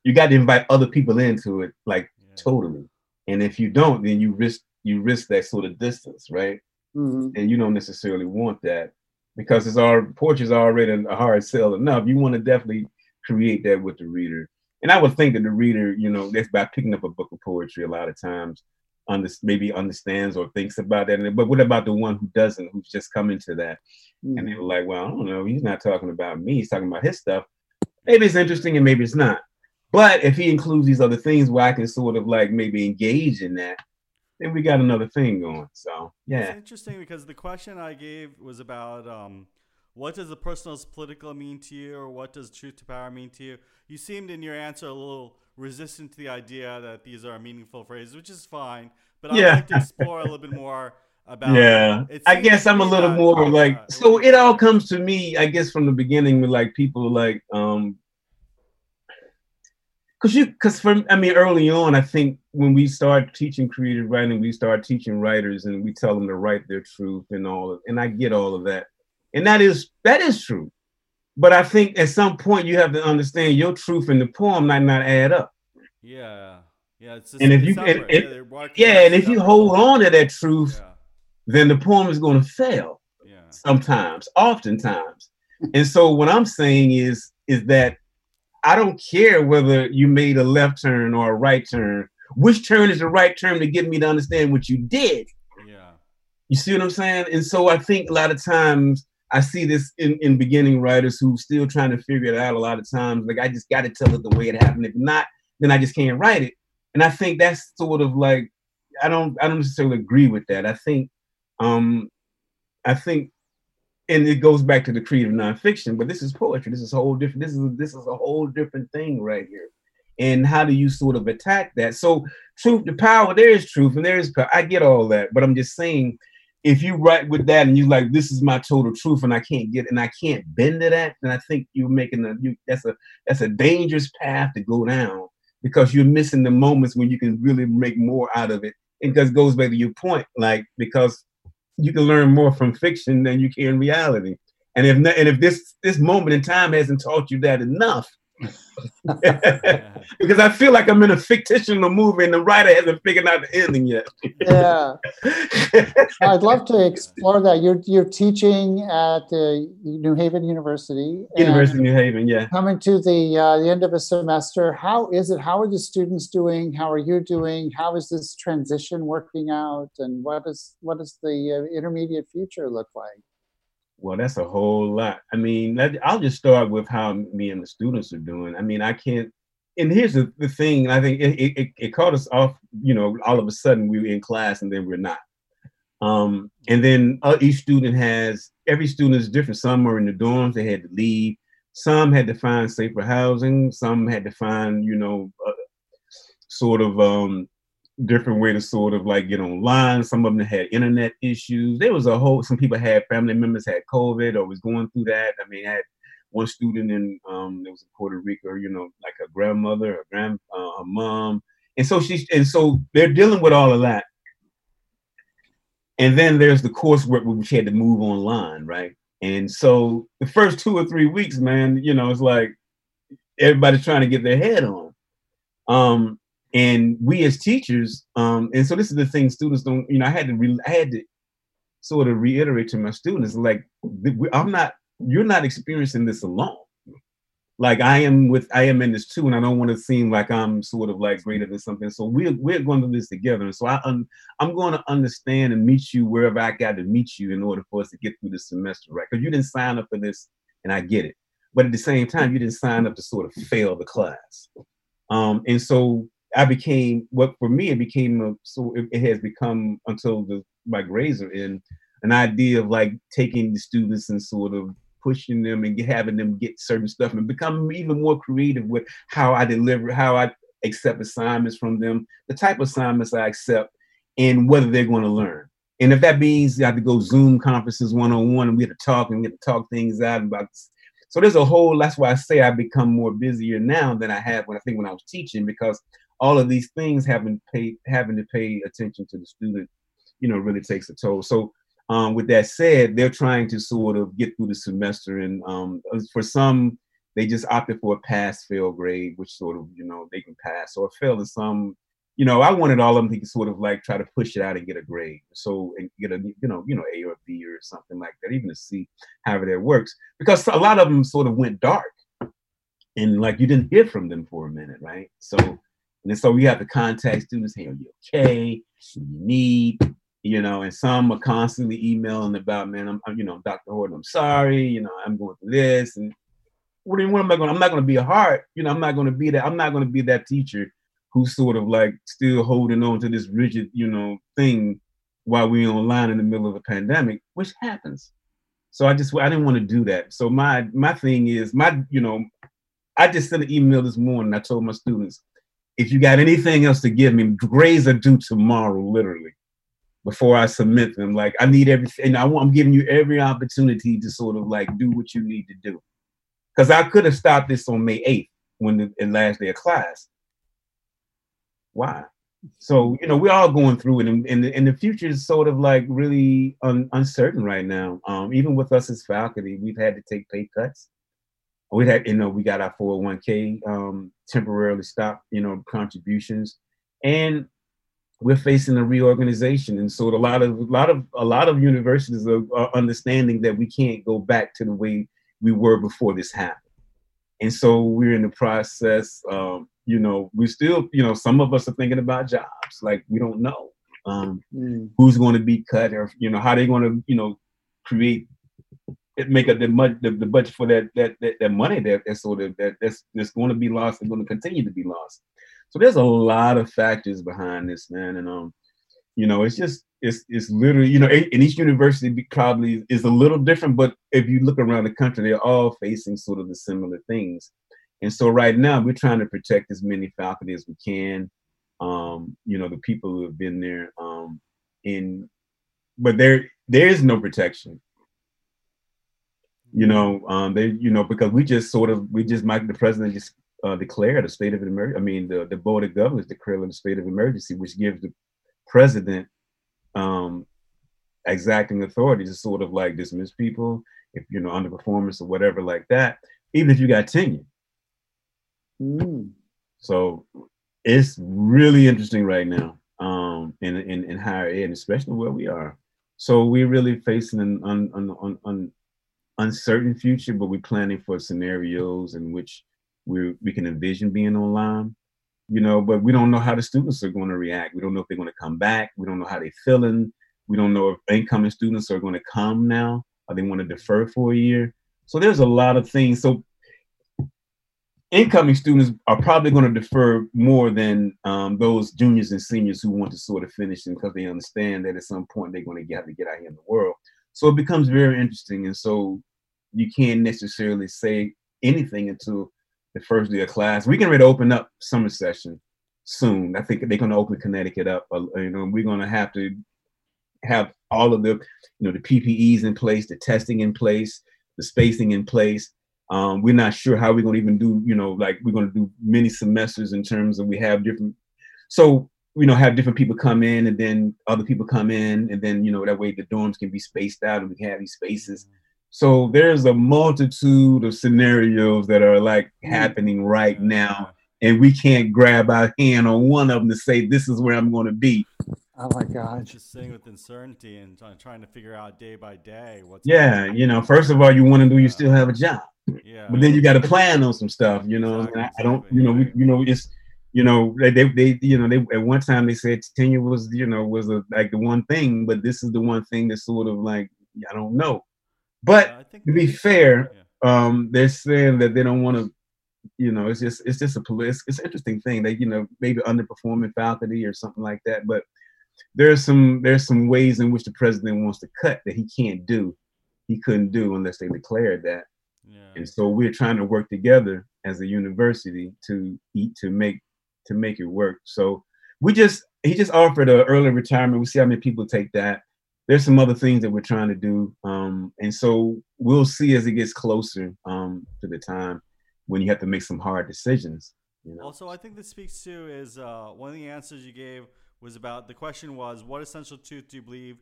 [SPEAKER 3] you got to invite other people into it, like
[SPEAKER 1] Yeah.
[SPEAKER 3] totally. And if you don't, then you risk you risk that sort of distance, right?
[SPEAKER 2] Mhm.
[SPEAKER 3] And you don't necessarily want that because it's our is already a hard sell enough. You want to definitely create that with the reader. And I would think that the reader, you know, that's by picking up a book of poetry a lot of times, under, maybe understands or thinks about that. But what about the one who doesn't, who's just coming to that? And
[SPEAKER 2] Mhm.
[SPEAKER 3] they were like, well, I don't know. He's not talking about me. He's talking about his stuff. Maybe it's interesting and maybe it's not. But if he includes these other things where I can sort of like maybe engage in that, then we got another thing going. So
[SPEAKER 1] It's
[SPEAKER 3] yeah,
[SPEAKER 1] interesting because the question I gave was about um, what does the personal political mean to you, or what does truth to power mean to you. You seemed in your answer a little resistant to the idea that these are meaningful phrases, which is fine. But I'd
[SPEAKER 3] Yeah.
[SPEAKER 1] like to explore a little bit more about.
[SPEAKER 3] yeah. I guess I'm a little more like
[SPEAKER 1] uh,
[SPEAKER 3] so. It all comes to me, I guess, from the beginning with like people like um because you because from i mean early on i think when we start teaching creative writing we start teaching writers and we tell them to write their truth and all of and i get all of that and that is that is true but i think at some point you have to understand your truth and the poem might not add up
[SPEAKER 1] Yeah, yeah. It's just,
[SPEAKER 3] And if you- and-
[SPEAKER 1] separate.
[SPEAKER 3] and-
[SPEAKER 1] yeah,
[SPEAKER 3] yeah and if you hold on to that truth
[SPEAKER 1] Yeah,
[SPEAKER 3] then the poem is going to fail
[SPEAKER 1] yeah.
[SPEAKER 3] sometimes oftentimes and so what i'm saying is is that i don't care whether you made a left turn or a right turn which turn is the right turn to get me to understand what you did
[SPEAKER 1] Yeah.
[SPEAKER 3] you see what i'm saying and so i think a lot of times i see this in, in beginning writers who still trying to figure it out a lot of times like i just got to tell it the way it happened if not then i just can't write it and i think that's sort of like i don't i don't necessarily agree with that i think um i think and it goes back to the creative nonfiction, but this is poetry. This is a whole different. This is this is a whole different thing right here. And how do you sort of attack that? So truth, the power, there is truth, and there is power. I get all that, but I'm just saying if you write with that and you like this is my total truth and I can't get and I can't bend to that, then I think you're making a you that's a that's a dangerous path to go down because you're missing the moments when you can really make more out of it. It just goes back to your point, like because you can learn more from fiction than you can reality. And if not, and if this this moment in time hasn't taught you that enough, because I feel like I'm in a fictional movie and the writer hasn't figured out the ending yet.
[SPEAKER 2] yeah, I'd love to explore that. You're you're teaching at uh, New Haven University.
[SPEAKER 3] University of New Haven, yeah.
[SPEAKER 2] Coming to the uh, the end of a semester, how is it? How are the students doing? How are you doing? How is this transition working out? And what is what does the uh, intermediate future look like?
[SPEAKER 3] Well, that's a whole lot. I mean, I'll just start with how me and the students are doing. I mean, I can't. And here's the, the thing. I think it, it, it caught us off. You know, all of a sudden we were in class and then we're not. Um, and then uh, each student has every student is different. Some were in the dorms; they had to leave. Some had to find safer housing. Some had to find, you know, uh, sort of um, different way to sort of like get online. Some of them had internet issues. There was a whole. Some people had family members had COVID or was going through that. I mean, I had one student in um that was in Puerto Rico. You know, like a grandmother, a grand, uh, a mom, and so she's and so they're dealing with all of that. And then there's the coursework which had to move online, right? And so the first two or three weeks, man, you know, it's like everybody's trying to get their head on. Um, and we as teachers, um, and so this is the thing students don't, you know, I had to, re- I had to sort of reiterate to my students, like, I'm not, you're not experiencing this alone. Like I am with, I am in this too, and I don't want to seem like I'm sort of like greater than something. So we're we're going to do this together. And so I, un, I'm going to understand and meet you wherever I got to meet you in order for us to get through this semester, right? Because you didn't sign up for this, and I get it. But at the same time, you didn't sign up to sort of fail the class. Um, and so I became what for me it became a, so it, it, has become until the my grades are in an idea of like taking the students and sort of pushing them and having them get certain stuff and become even more creative with how I deliver, how I accept assignments from them, the type of assignments I accept, and whether they're going to learn. And if that means I have to go Zoom conferences one on one and we have to talk and we have to talk things out about. This. So there's a whole. That's why I say I become more busier now than I have when I think when I was teaching because all of these things having pay having to pay attention to the student, you know, really takes a toll. So um, with that said, they're trying to sort of get through the semester, and um, for some, they just opted for a pass-fail grade, which sort of you know they can pass or fail in some. You know, I wanted all of them to sort of like try to push it out and get a grade, so and get a you know you know A or B or something like that, even a C, however that works, because a lot of them sort of went dark, and like you didn't hear from them for a minute, right? So and so we have to contact students, hey, are you okay? What you need? You know, and some are constantly emailing about, man, I'm, you know, Dr. Horton, I'm sorry, you know, I'm going through this. And what, what am I going I'm not going to be a heart, you know, I'm not going to be that, I'm not going to be that teacher who's sort of like still holding on to this rigid, you know, thing while we're online in the middle of a pandemic, which happens. So I just I didn't want to do that. So my my thing is my you know I just sent an email this morning. I told my students if you got anything else to give me, grades are due tomorrow, literally, before I submit them. Like I need everything. I want, I'm giving you every opportunity to sort of like do what you need to do. Because I could have stopped this on May 8th when the, the last day of class. Why? So you know we're all going through it, and, and, the, and the future is sort of like really un, uncertain right now. Um, even with us as faculty, we've had to take pay cuts we had you know we got our 401k um, temporarily stopped you know contributions. And we're facing a reorganization. And so a lot of a lot of a lot of universities are, are understanding that we can't go back to the way we were before this happened. And so we're in the process um, you know we still you know some of us are thinking about jobs. Like we don't know um, mm. who's going to be cut or you know how they're going to you know create make up the, the, the budget for that that that, that money that that's sort of that that's that's going to be lost and going to continue to be lost. So there's a lot of factors behind this, man, and um, you know, it's just it's it's literally you know, in each university probably is a little different, but if you look around the country, they're all facing sort of the similar things. And so right now we're trying to protect as many faculty as we can. Um, you know, the people who have been there. Um, in but there there is no protection. You know, um, they you know because we just sort of we just might the president just uh, declared a state of emergency. I mean, the the board of governors declared a state of emergency, which gives the president um, exacting authority to sort of like dismiss people if you know underperformance or whatever like that, even if you got tenure.
[SPEAKER 2] Mm.
[SPEAKER 3] So it's really interesting right now um, in, in in higher ed, especially where we are. So we're really facing an un, un, un, un, uncertain future, but we're planning for scenarios in which we we can envision being online. You know, but we don't know how the students are going to react. We don't know if they're going to come back. We don't know how they're feeling. We don't know if incoming students are going to come now or they want to defer for a year. So there's a lot of things. So incoming students are probably going to defer more than um, those juniors and seniors who want to sort of finish and because they understand that at some point they're going to have to get out here in the world. So it becomes very interesting. And so you can't necessarily say anything until the first day of class. We can ready to open up summer session soon. I think they're going to open Connecticut up. Uh, you know, we're going to have to have all of the, you know, the PPEs in place, the testing in place, the spacing in place. Um, we're not sure how we're going to even do, you know, like we're going to do many semesters in terms of we have different. So you know, have different people come in and then other people come in, and then you know that way the dorms can be spaced out and we can have these spaces. So there's a multitude of scenarios that are like mm. happening right now, and we can't grab our hand on one of them to say this is where I'm going to be.
[SPEAKER 2] Oh my God!
[SPEAKER 1] Just sitting with uncertainty and trying to figure out day by day what's.
[SPEAKER 3] Yeah, you know, first of all, you want to do, you still have a job.
[SPEAKER 1] Yeah.
[SPEAKER 3] But then you got to plan on some stuff, you know.
[SPEAKER 1] Exactly,
[SPEAKER 3] I, I don't, you know, we, you know, it's, you know, they, they, they, you know, they at one time they said tenure was, you know, was a, like the one thing, but this is the one thing that's sort of like I don't know. But
[SPEAKER 1] Yeah,
[SPEAKER 3] to be fair,
[SPEAKER 1] yeah.
[SPEAKER 3] um, they're saying that they don't want to, you know, it's just it's just a poli- it's, it's an interesting thing. that you know, maybe underperforming faculty or something like that. But there's some there's some ways in which the president wants to cut that he can't do, he couldn't do unless they declared that.
[SPEAKER 1] Yeah.
[SPEAKER 3] And so we're trying to work together as a university to eat to make to make it work. So we just he just offered a early retirement. We see how many people take that. There's some other things that we're trying to do, um, and so we'll see as it gets closer um, to the time when you have to make some hard decisions. You know,
[SPEAKER 1] Also, I think this speaks to is uh, one of the answers you gave was about the question was what essential truth do you believe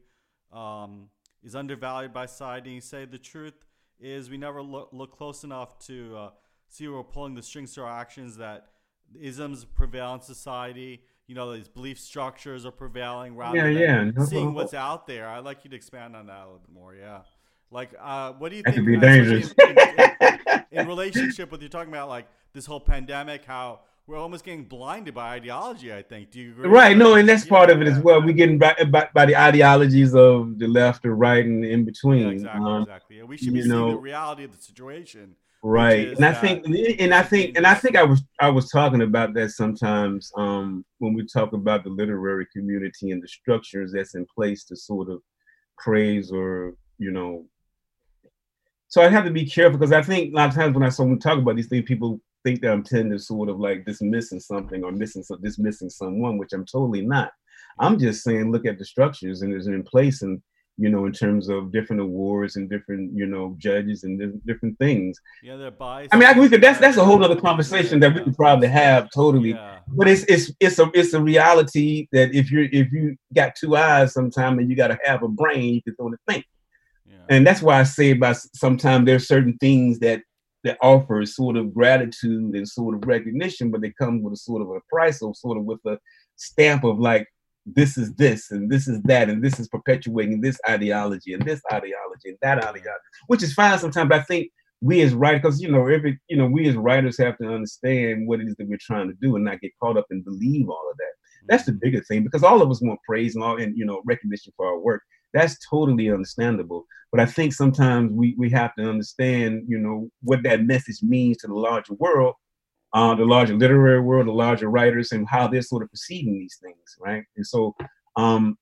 [SPEAKER 1] um, is undervalued by society? And you say the truth is we never look, look close enough to uh, see we're pulling the strings to our actions that isms prevail in society. You know, these belief structures are prevailing rather
[SPEAKER 3] Yeah,
[SPEAKER 1] than
[SPEAKER 3] yeah.
[SPEAKER 1] Seeing what's out there. I'd like you to expand on that a little bit more. Yeah. Like, uh, what do you
[SPEAKER 3] that
[SPEAKER 1] think?
[SPEAKER 3] could be dangerous.
[SPEAKER 1] in- in- in relationship with you're talking about like this whole pandemic, how we're almost getting blinded by ideology. I think. Do you agree?
[SPEAKER 3] right? No, and that's part of it
[SPEAKER 1] Yeah,
[SPEAKER 3] as well. We're getting by, by, by the ideologies of the left or right and in between.
[SPEAKER 1] Yeah, exactly.
[SPEAKER 3] Um,
[SPEAKER 1] exactly. Yeah, we should be seeing the reality of the situation.
[SPEAKER 3] Right.
[SPEAKER 1] is
[SPEAKER 3] and i think and i think and i think i was i was talking about that sometimes um when we talk about the literary community and the structures that's in place to sort of praise or you know. So i have to be careful because i think a lot of times when i so when we talk about these things people think that i'm tending to sort of like dismissing something or missing some dismissing someone which i'm totally not. I'm just saying look at the structures and it's in place and you know in terms of different awards and different you know judges and different things
[SPEAKER 1] Yeah, they're biased.
[SPEAKER 3] I mean, I, we could. That's that's a whole other conversation that we could probably have totally.
[SPEAKER 1] Yeah.
[SPEAKER 3] But it's it's it's a it's a reality that if you're—if you got two eyes, sometime and you got to have a brain, you can sort of think.
[SPEAKER 1] Yeah.
[SPEAKER 3] And that's why I say about sometimes there's certain things that that offer sort of gratitude and sort of recognition, but they come with a sort of a price or sort of with a stamp of like this is this and this is that and this is perpetuating this ideology and this ideology and that ideology, which is fine sometimes. But I think we as writers, because you know, every you know, we as writers have to understand what it is that we're trying to do and not get caught up and believe all of that. That's the mm-hmm. bigger thing because all of us want praise and all and you know recognition for our work. That's totally understandable. But I think sometimes we we have to understand, you know, what that message means to the larger world, uh, the larger literary world, the larger writers, and how they're sort of perceiving these things, right? And so, um,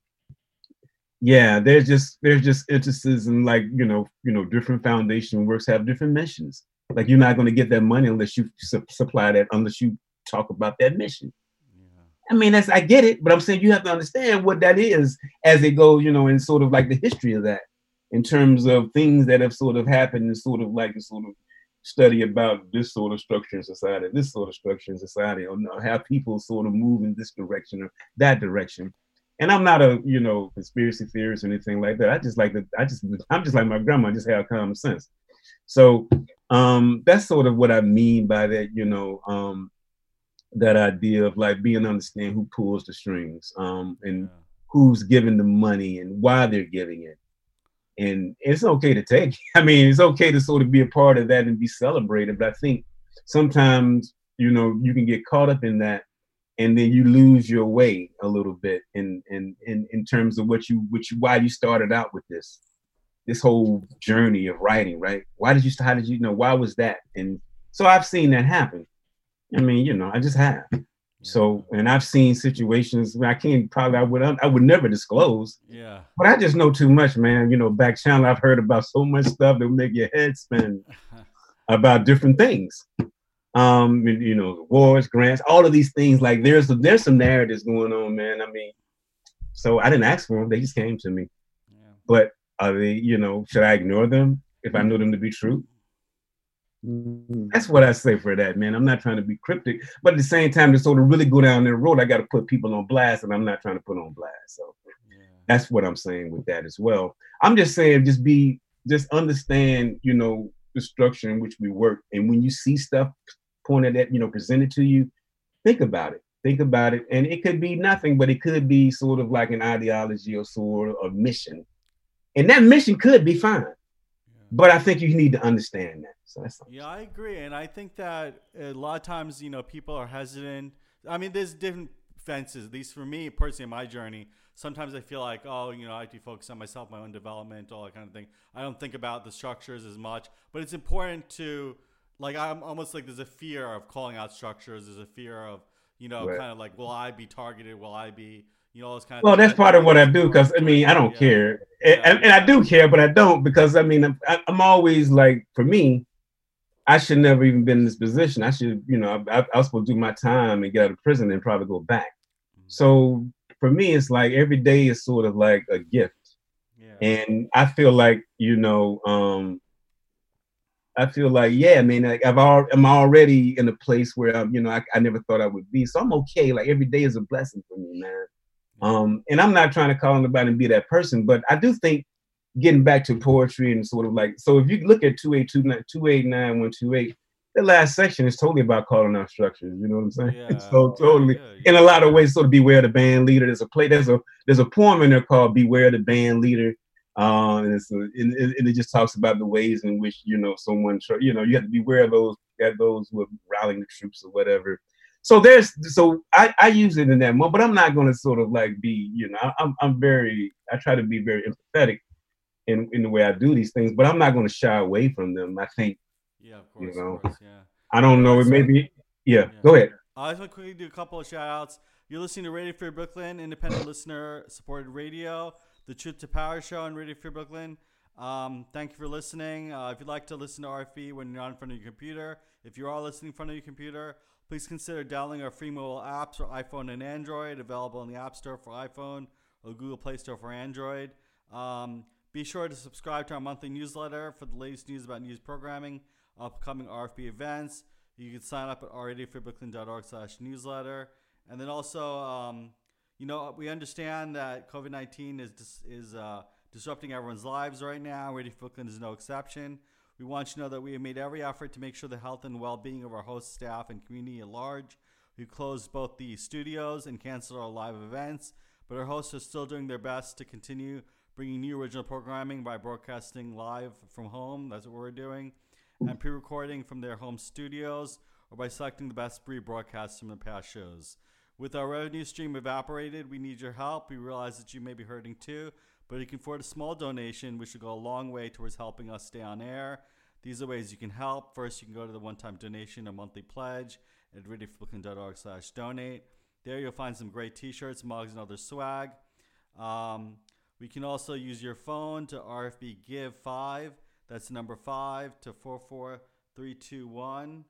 [SPEAKER 3] yeah, there's just there's just instances in like you know you know different foundation works have different missions. Like you're not going to get that money unless you su- supply that unless you talk about that mission.
[SPEAKER 1] Yeah.
[SPEAKER 3] I mean, that's I get it, but I'm saying you have to understand what that is as it goes, you know, in sort of like the history of that, in terms of things that have sort of happened, and sort of like a sort of study about this sort of structure in society, this sort of structure in society, or how people sort of move in this direction or that direction. And I'm not a, you know, conspiracy theorist or anything like that. I just like that. I just, I'm just like my grandma. I just have common sense. So um, that's sort of what I mean by that. You know, um, that idea of like being understand who pulls the strings um, and who's giving the money and why they're giving it and it's okay to take. I mean, it's okay to sort of be a part of that and be celebrated. But I think sometimes, you know, you can get caught up in that, and then you lose your way a little bit in in in, in terms of what you which why you started out with this this whole journey of writing, right? Why did you how did you know why was that? And so I've seen that happen. I mean, you know, I just have. So, and I've seen situations where I can't probably I would I would never disclose.
[SPEAKER 1] Yeah.
[SPEAKER 3] But I just know too much, man. You know, back channel I've heard about so much stuff that would make your head spin about different things. Um, you know, wars, grants, all of these things. Like there's there's some narratives going on, man. I mean, so I didn't ask for them; they just came to me. Yeah. But are they? You know, should I ignore them if I know them to be true? That's what I say for that, man. I'm not trying to be cryptic, but at the same time, to sort of really go down that road, I got to put people on blast, and I'm not trying to put on blast. So yeah. that's what I'm saying with that as well. I'm just saying, just be, just understand, you know, the structure in which we work, and when you see stuff pointed at, you know, presented to you, think about it. Think about it, and it could be nothing, but it could be sort of like an ideology or sort of a mission, and that mission could be fine. But I think you need to understand that. So that's
[SPEAKER 1] yeah, I agree, and I think that a lot of times, you know, people are hesitant. I mean, there's different fences. At least for me personally, in my journey, sometimes I feel like, oh, you know, I have to focus on myself, my own development, all that kind of thing. I don't think about the structures as much, but it's important to, like, I'm almost like there's a fear of calling out structures. There's a fear of, you know, right. kind of like, will I be targeted? Will I be you know, it's kind of
[SPEAKER 3] well, that's part of what I do because I mean, I don't yeah. care, yeah. And, and, I do care, but I don't because I mean, I'm, I'm, always like, for me, I should never even been in this position. I should, you know, I, I was supposed to do my time and get out of prison and probably go back. Mm-hmm. So for me, it's like every day is sort of like a gift, yeah. and I feel like you know, um, I feel like, yeah, I mean, like I've al- I'm already in a place where I'm, you know, I, I never thought I would be. So I'm okay. Like every day is a blessing for me, man. Um, and I'm not trying to call anybody and be that person, but I do think getting back to poetry and sort of like so if you look at 2829128 the last section is totally about calling out structures you know what i'm saying? Yeah. so totally yeah, yeah, in a lot of ways sort of beware the band leader. There's a play there's a there's a poem in there called beware the band leader um and, it's a, and, and it just talks about the ways in which you know someone you know you have to beware of those that those who are rallying the troops or whatever so there's so I, I use it in that moment, but I'm not going to sort of like be you know I'm I'm very I try to be very empathetic in in the way I do these things, but I'm not going to shy away from them. I think
[SPEAKER 1] yeah, of course, you know, course, yeah.
[SPEAKER 3] I don't know. It may be yeah. yeah. Go ahead.
[SPEAKER 1] I just want to quickly do a couple of shout outs. You're listening to Radio Free Brooklyn, independent listener supported radio, the Truth to Power show on Radio Free Brooklyn. Um, thank you for listening. Uh, if you'd like to listen to RFB when you're not in front of your computer, if you are listening in front of your computer, Please consider downloading our free mobile apps for iPhone and Android, available in the App Store for iPhone or Google Play Store for Android. Um, be sure to subscribe to our monthly newsletter for the latest news about news programming, upcoming RFB events. You can sign up at radiofreebrooklyn.org slash newsletter. And then also, um, you know, we understand that COVID-19 is, dis- is uh, disrupting everyone's lives right now. Radio Brooklyn is no exception. We want you to know that we have made every effort to make sure the health and well being of our host staff and community at large. We closed both the studios and canceled our live events, but our hosts are still doing their best to continue bringing new original programming by broadcasting live from home. That's what we're doing. And pre recording from their home studios or by selecting the best breed broadcasts from the past shows. With our revenue stream evaporated, we need your help. We realize that you may be hurting too, but you can afford a small donation, which will go a long way towards helping us stay on air these are ways you can help. First, you can go to the one-time donation or monthly pledge at radiofreebrooklyn.org slash donate. There you'll find some great t-shirts, mugs, and other swag. Um, we can also use your phone to RFB Give 5. That's number 5 to 44321.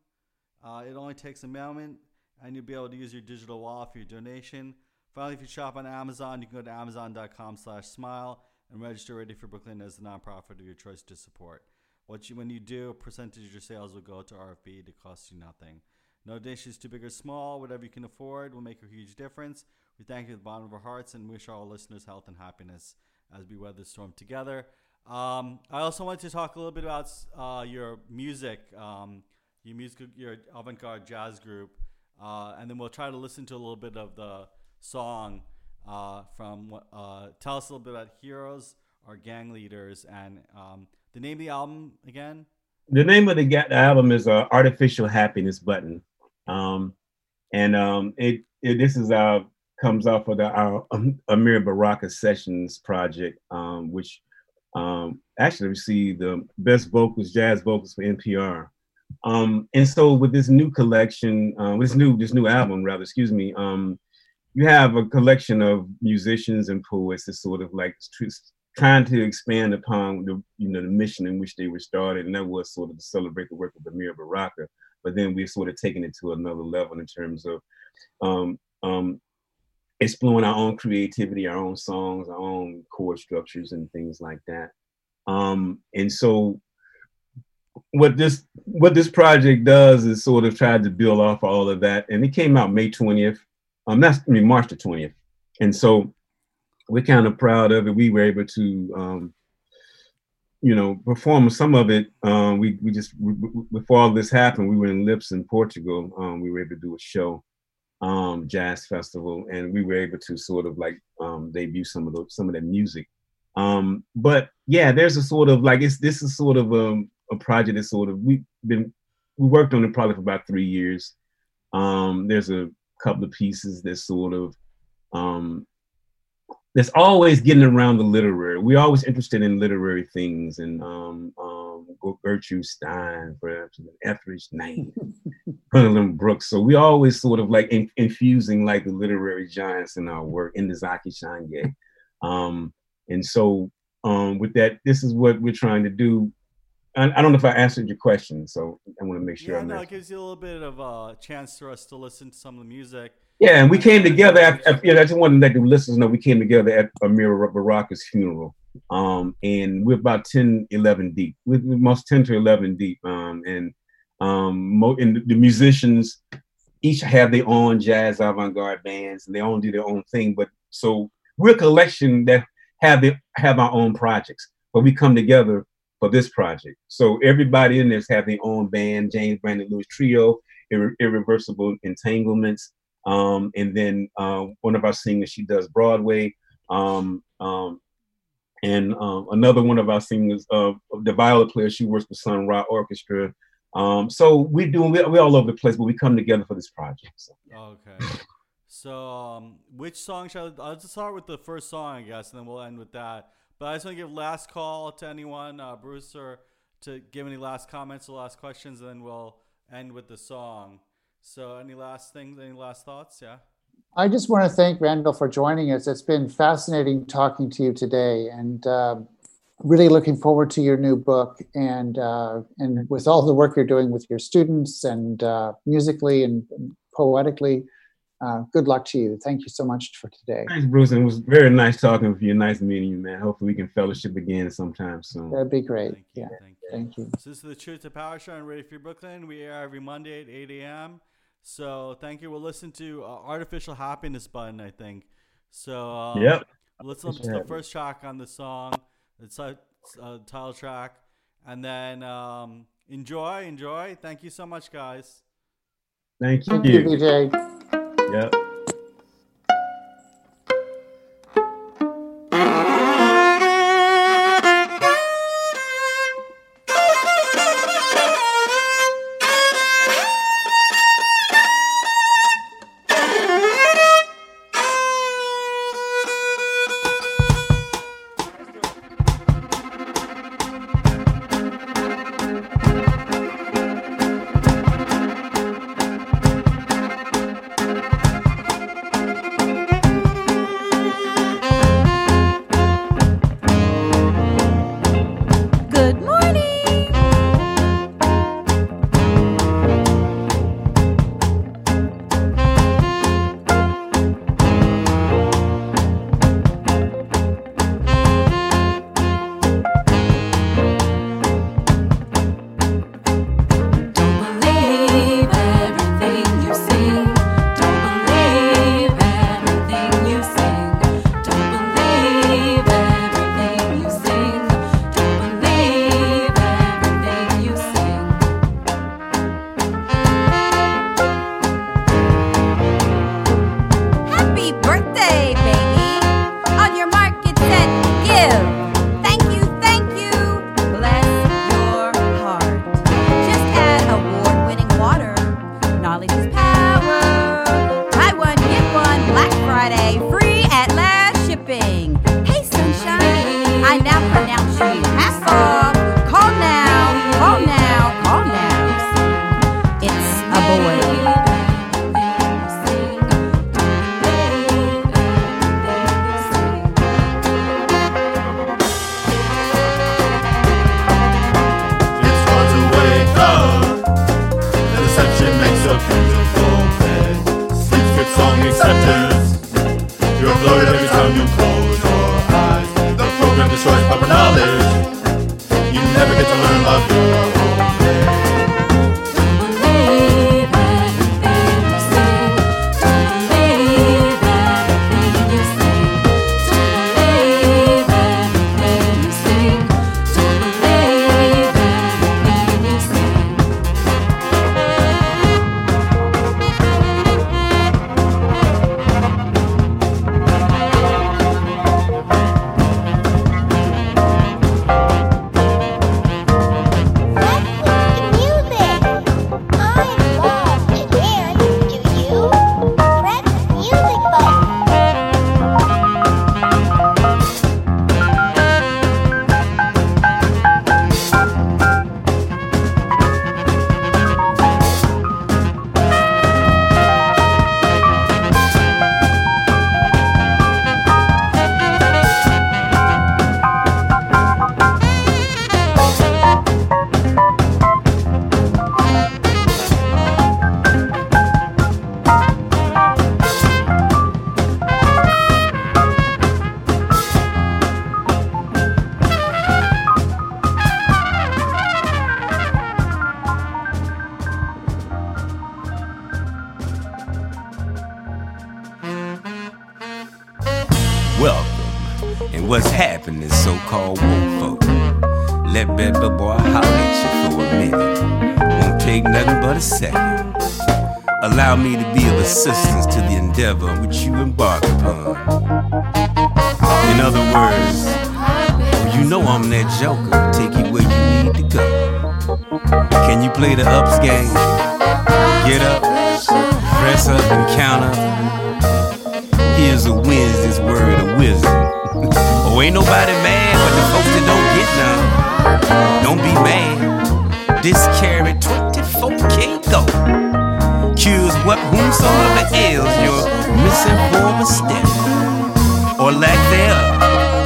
[SPEAKER 1] Uh, it only takes a moment. and you'll be able to use your digital wallet for your donation. Finally, if you shop on Amazon, you can go to amazon.com slash smile and register Radio Free Brooklyn as the nonprofit of your choice to support. What you, when you do, a percentage of your sales will go to RFB to cost you nothing. No is too big or small. Whatever you can afford will make a huge difference. We thank you at the bottom of our hearts and wish all listeners health and happiness as we weather the storm together. Um, I also wanted to talk a little bit about uh, your music, um, your music, your avant-garde jazz group, uh, and then we'll try to listen to a little bit of the song uh, from. Uh, tell us a little bit about Heroes Are Gang Leaders, and um, the name of the album again.
[SPEAKER 3] The name of the, the album is uh, "Artificial Happiness Button," um, and um, it, it this is our comes off of the our um, Amiri Baraka Sessions project, um, which um, actually received the best vocals, jazz vocals for NPR. Um, and so with this new collection, uh, this new this new album, rather, excuse me, um, you have a collection of musicians and poets that sort of like trying to expand upon the you know the mission in which they were started, and that was sort of to celebrate the work of Amiri Baraka. But then we've sort of taken it to another level in terms of um, um, exploring our own creativity, our own songs, our own chord structures, and things like that. Um, and so, what this what this project does is sort of try to build off all of that, and it came out May twentieth. Um, that's I mean March the twentieth, and so we're kind of proud of it. We were able to. Um, you know, perform some of it. Um, we we just we, before all this happened, we were in Lisbon Portugal. Um, we were able to do a show, um, jazz festival, and we were able to sort of like um, debut some of the some of that music. Um, but yeah, there's a sort of like it's this is sort of a, um, a project that sort of we've been we worked on it probably for about three years. Um, there's a couple of pieces that sort of um, that's always getting around the literary. We're always interested in literary things and um, um, Gertrude Stein, perhaps, Etheridge Knight, Gwendolyn Brooks. So we always sort of like in, infusing like the literary giants in our work, Ntozake Shange. Um, and so um, with that, this is what we're trying to do. I, I don't know if I answered your question, so I want to make sure.
[SPEAKER 1] Yeah, no, it gives you a little bit of a chance for us to listen to some of the music.
[SPEAKER 3] Yeah, and we came together. At, at, you know, I just wanted to let the listeners know we came together at Amiri Baraka's funeral. Um, and we're about 10, 11 deep. We're most 10 to 11 deep. Um, and um, mo- and the musicians each have their own jazz avant-garde bands, and they all do their own thing. But so we're a collection that have the, have our own projects, but we come together for this project. So everybody in this have their own band, James Brandon Lewis Trio, Irre- Irreversible Entanglements, um, and then uh, one of our singers, she does Broadway. Um, um, and um, another one of our singers, uh, the viola player, she works with Sun Ra Orchestra. Um, so we do we we're all over the place, but we come together for this project. So.
[SPEAKER 1] Okay. So um, which song shall I, I'll just start with the first song, I guess, and then we'll end with that. But I just want to give last call to anyone, uh, Bruce, or to give any last comments or last questions, and then we'll end with the song. So, any last things? Any last thoughts? Yeah.
[SPEAKER 2] I just want to thank Randall for joining us. It's been fascinating talking to you today, and uh, really looking forward to your new book and uh, and with all the work you're doing with your students and uh, musically and poetically. Uh, good luck to you. Thank you so much for today.
[SPEAKER 3] Thanks, Bruce. And it was very nice talking with you. Nice meeting you, man. Hopefully, we can fellowship again sometime soon.
[SPEAKER 2] That'd be great.
[SPEAKER 1] Thank you,
[SPEAKER 2] yeah.
[SPEAKER 1] Thank you.
[SPEAKER 2] Thank you.
[SPEAKER 1] So this is the Truth to Power Show on Radio Free Brooklyn. We air every Monday at 8 a.m. So thank you. We'll listen to uh, Artificial Happiness Button, I think. So um,
[SPEAKER 3] Yep.
[SPEAKER 1] let's listen to the first track on the song, it's a uh, title track, and then um, enjoy, enjoy. Thank you so much, guys.
[SPEAKER 3] Thank
[SPEAKER 2] you.
[SPEAKER 4] Thank
[SPEAKER 5] you, you.
[SPEAKER 3] Yep. Endeavor which you embark upon. In other words, you know I'm that joker, take you where you need to go. Can you play the ups game? Get up, dress up, and count up. Here's a Wednesday's word of wisdom. oh, ain't nobody mad but the folks that don't get none. Don't be mad. This carry 24K go. What whomsoever ails form of step. Or lack thereof.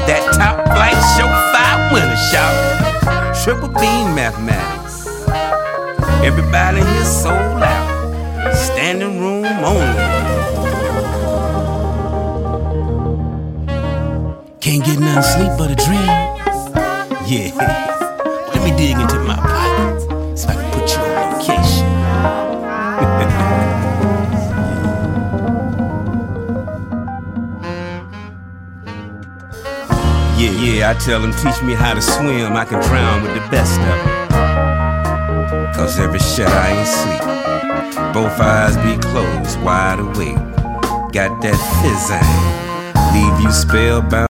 [SPEAKER 3] That top flight show five winner shout. Triple beam mathematics. Everybody here sold out. Standing room only. Can't get nothing sleep but a dream. Yeah. Tell them, teach me how to swim. I can drown with the best of them. Cause every shut I ain't sleep. Both eyes be closed, wide awake. Got that fizzing. Leave you spellbound.